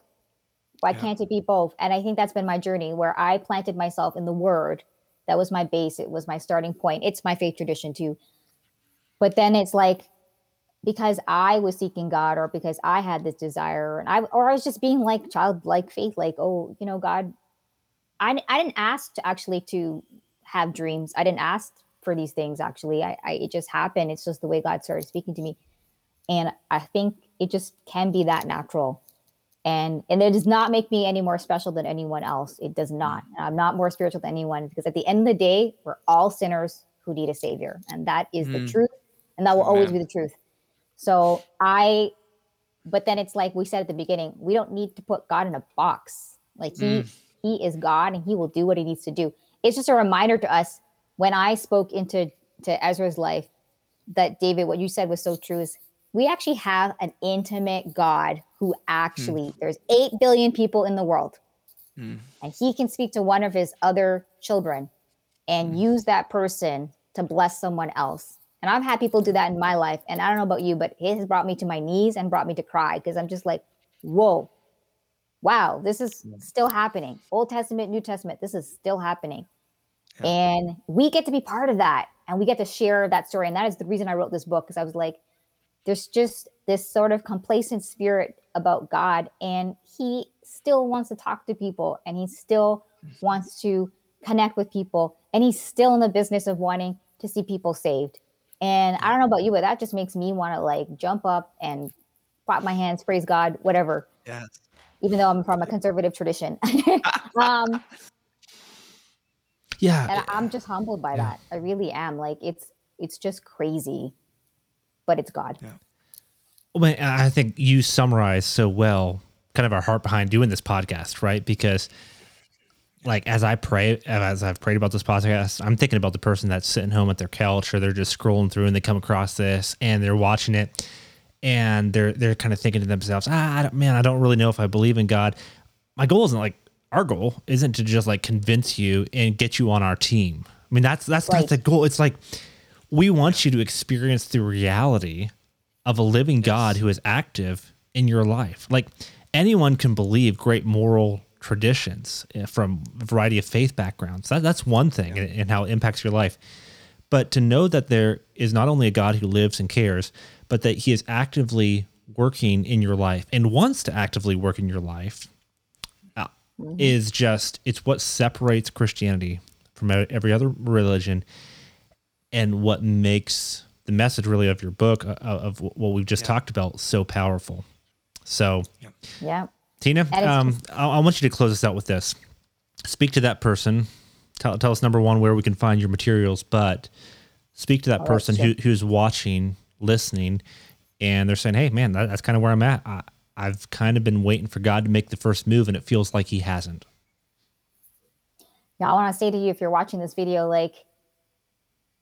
Why Yeah. can't it be both? And i think that's been my journey where i planted myself in the word. That was my base. It was my starting point. It's my faith tradition too. But then it's like because i was seeking god or because i had this desire and i or i was just being like childlike faith like oh you know god i, I didn't ask to actually to have dreams. I didn't ask for these things actually. I, I it just happened. It's just the way God started speaking to me. And I think it just can be that natural. And and it does not make me any more special than anyone else. It does not. I'm not more spiritual than anyone because at the end of the day, we're all sinners who need a savior. And that is the Mm. truth. And that will always be the truth. So I but then it's like we said at the beginning, we don't need to put God in a box. Like he he is God and he will do what he needs to do. It's just a reminder to us when I spoke into to Ezra's life that David, what you said was so true is we actually have an intimate God who actually there's 8 billion people in the world Mm. and he can speak to one of his other children and use that person to bless someone else. And I've had people do that in my life. And I don't know about you, but it has brought me to my knees and brought me to cry because I'm just like, whoa, wow, this is still happening. Old Testament, New Testament, this is still happening. Yeah. And we get to be part of that and we get to share that story. And that is the reason I wrote this book because I was like, there's just this sort of complacent spirit about God, and He still wants to talk to people and He still wants to connect with people, and He's still in the business of wanting to see people saved. And I don't know about you, but that just makes me want to like jump up and clap my hands, praise God, whatever Yes. Even though I'm from a conservative tradition. um, Yeah. and I'm just humbled by that. I really am. Like it's it's just crazy, but it's God. Well, and I think you summarize so well kind of our heart behind doing this podcast, right? Because like as I pray, as I've prayed about this podcast, I'm thinking about the person that's sitting home at their couch or they're just scrolling through and they come across this and they're watching it and they're they're kind of thinking to themselves, ah, I don't- man, I don't really know if I believe in God. My goal isn't like our goal isn't to just like convince you and get you on our team. I mean, that's that's Right. not the goal. It's like we want you to experience the reality of a living God who is active in your life. Like anyone can believe great moral traditions eh, from a variety of faith backgrounds. That, that's one thing and, and how it impacts your life. But to know that there is not only a God who lives and cares, but that he is actively working in your life and wants to actively work in your life uh, is just, it's what separates Christianity from every other religion and what makes the message really of your book uh, of what we've just talked about so powerful. So, Yeah. Tina, um, I, I want you to close us out with this. Speak to that person. Tell, tell us number one where we can find your materials, but speak to that Oh, that's person who, who's watching, listening, and they're saying, "Hey, man, that, that's kind of where I'm at. I, I've kind of been waiting for God to make the first move, and it feels like He hasn't." Yeah, I want to say to you, if you're watching this video, like,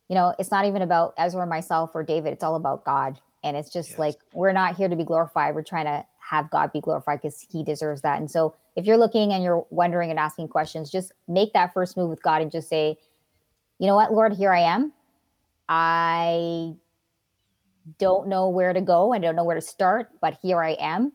you know, it's not even about Ezra, myself, or David. It's all about God. And it's just Yes. like, we're not here to be glorified. We're trying to have God be glorified because he deserves that. And so if you're looking and you're wondering and asking questions, just make that first move with God and just say, you know what, Lord, here I am. I don't know where to go. I don't know where to start, but here I am.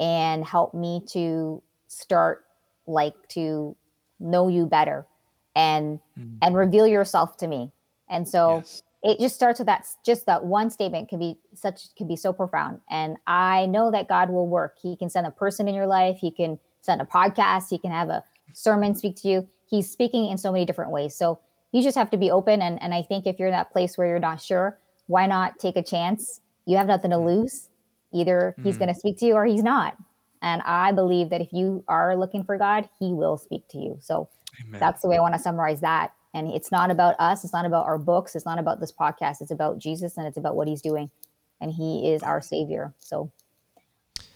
And help me to start like to know you better and mm. and reveal yourself to me. And so yes. it just starts with that just that one statement can be such can be so profound. And I know that God will work. He can send a person in your life, he can send a podcast, he can have a sermon speak to you. He's speaking in so many different ways. So you just have to be open and and I think if you're in that place where you're not sure, why not take a chance? You have nothing to mm. lose. Either he's mm. going to speak to you or he's not. And I believe that if you are looking for God, he will speak to you. So Amen. that's the way I want to summarize that. And it's not about us, it's not about our books, it's not about this podcast. It's about Jesus and it's about what he's doing. And he is our savior. So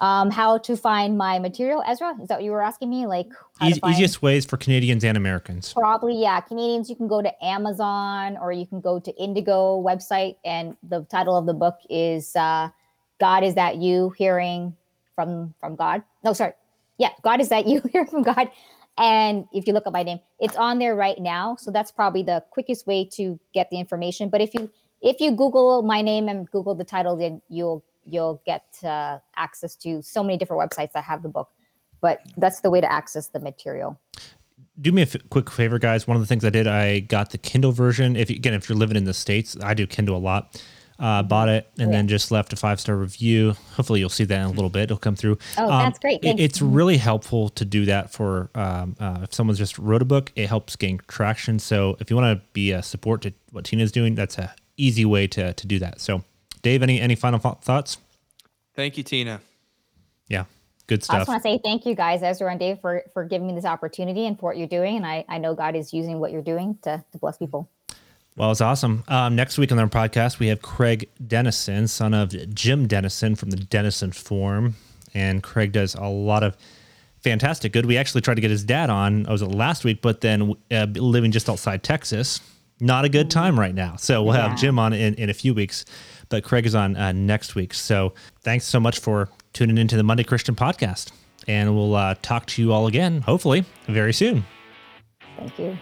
um, how to find my material, Ezra? Is that what you were asking me? Like easiest ways for Canadians and Americans? Probably, yeah. Canadians, you can go to Amazon or you can go to Indigo website, and the title of the book is uh, "God Is That You?" Hearing from from God. No, sorry. Yeah, God is that you hear from God. And if you look up my name, it's on there right now. So that's probably the quickest way to get the information. But if you if you Google my name and Google the title, then you'll you'll get uh, access to so many different websites that have the book. But that's the way to access the material. Do me a f- quick favor, guys. One of the things I did, I got the Kindle version. If again, if you're living in the states, I do Kindle a lot uh, bought it and yeah. then just left a five star review. Hopefully, you'll see that in a little bit. It'll come through. Oh, um, that's great. It, it's really helpful to do that for um, uh, if someone's just wrote a book. It helps gain traction. So if you want to be a support to what Tina's doing, that's a easy way to to do that. So, Dave, any any final thoughts? Thank you, Tina. Yeah. Good stuff. I just want to say thank you guys, Ezra and Dave, for for giving me this opportunity and for what you're doing. And I, I know God is using what you're doing to, to bless people. Well, it's awesome. Um, next week on our podcast, we have Craig Denison, son of Jim Denison from the Denison Forum. And Craig does a lot of fantastic good. We actually tried to get his dad on, I was it last week, but then uh, living just outside Texas, not a good time right now. So we'll yeah. have Jim on in, in a few weeks, but Craig is on uh, next week. So thanks so much for tuning into the Monday Christian podcast. And we'll uh, talk to you all again, hopefully, very soon. Thank you.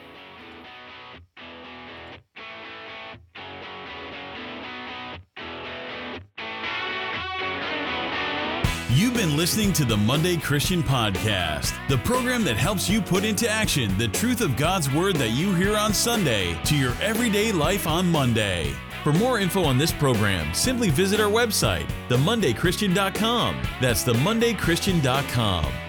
You've been listening to the Monday Christian Podcast, the program that helps you put into action the truth of God's Word that you hear on Sunday to your everyday life on Monday. For more info on this program, simply visit our website, themondaychristian.com. That's themondaychristian.com.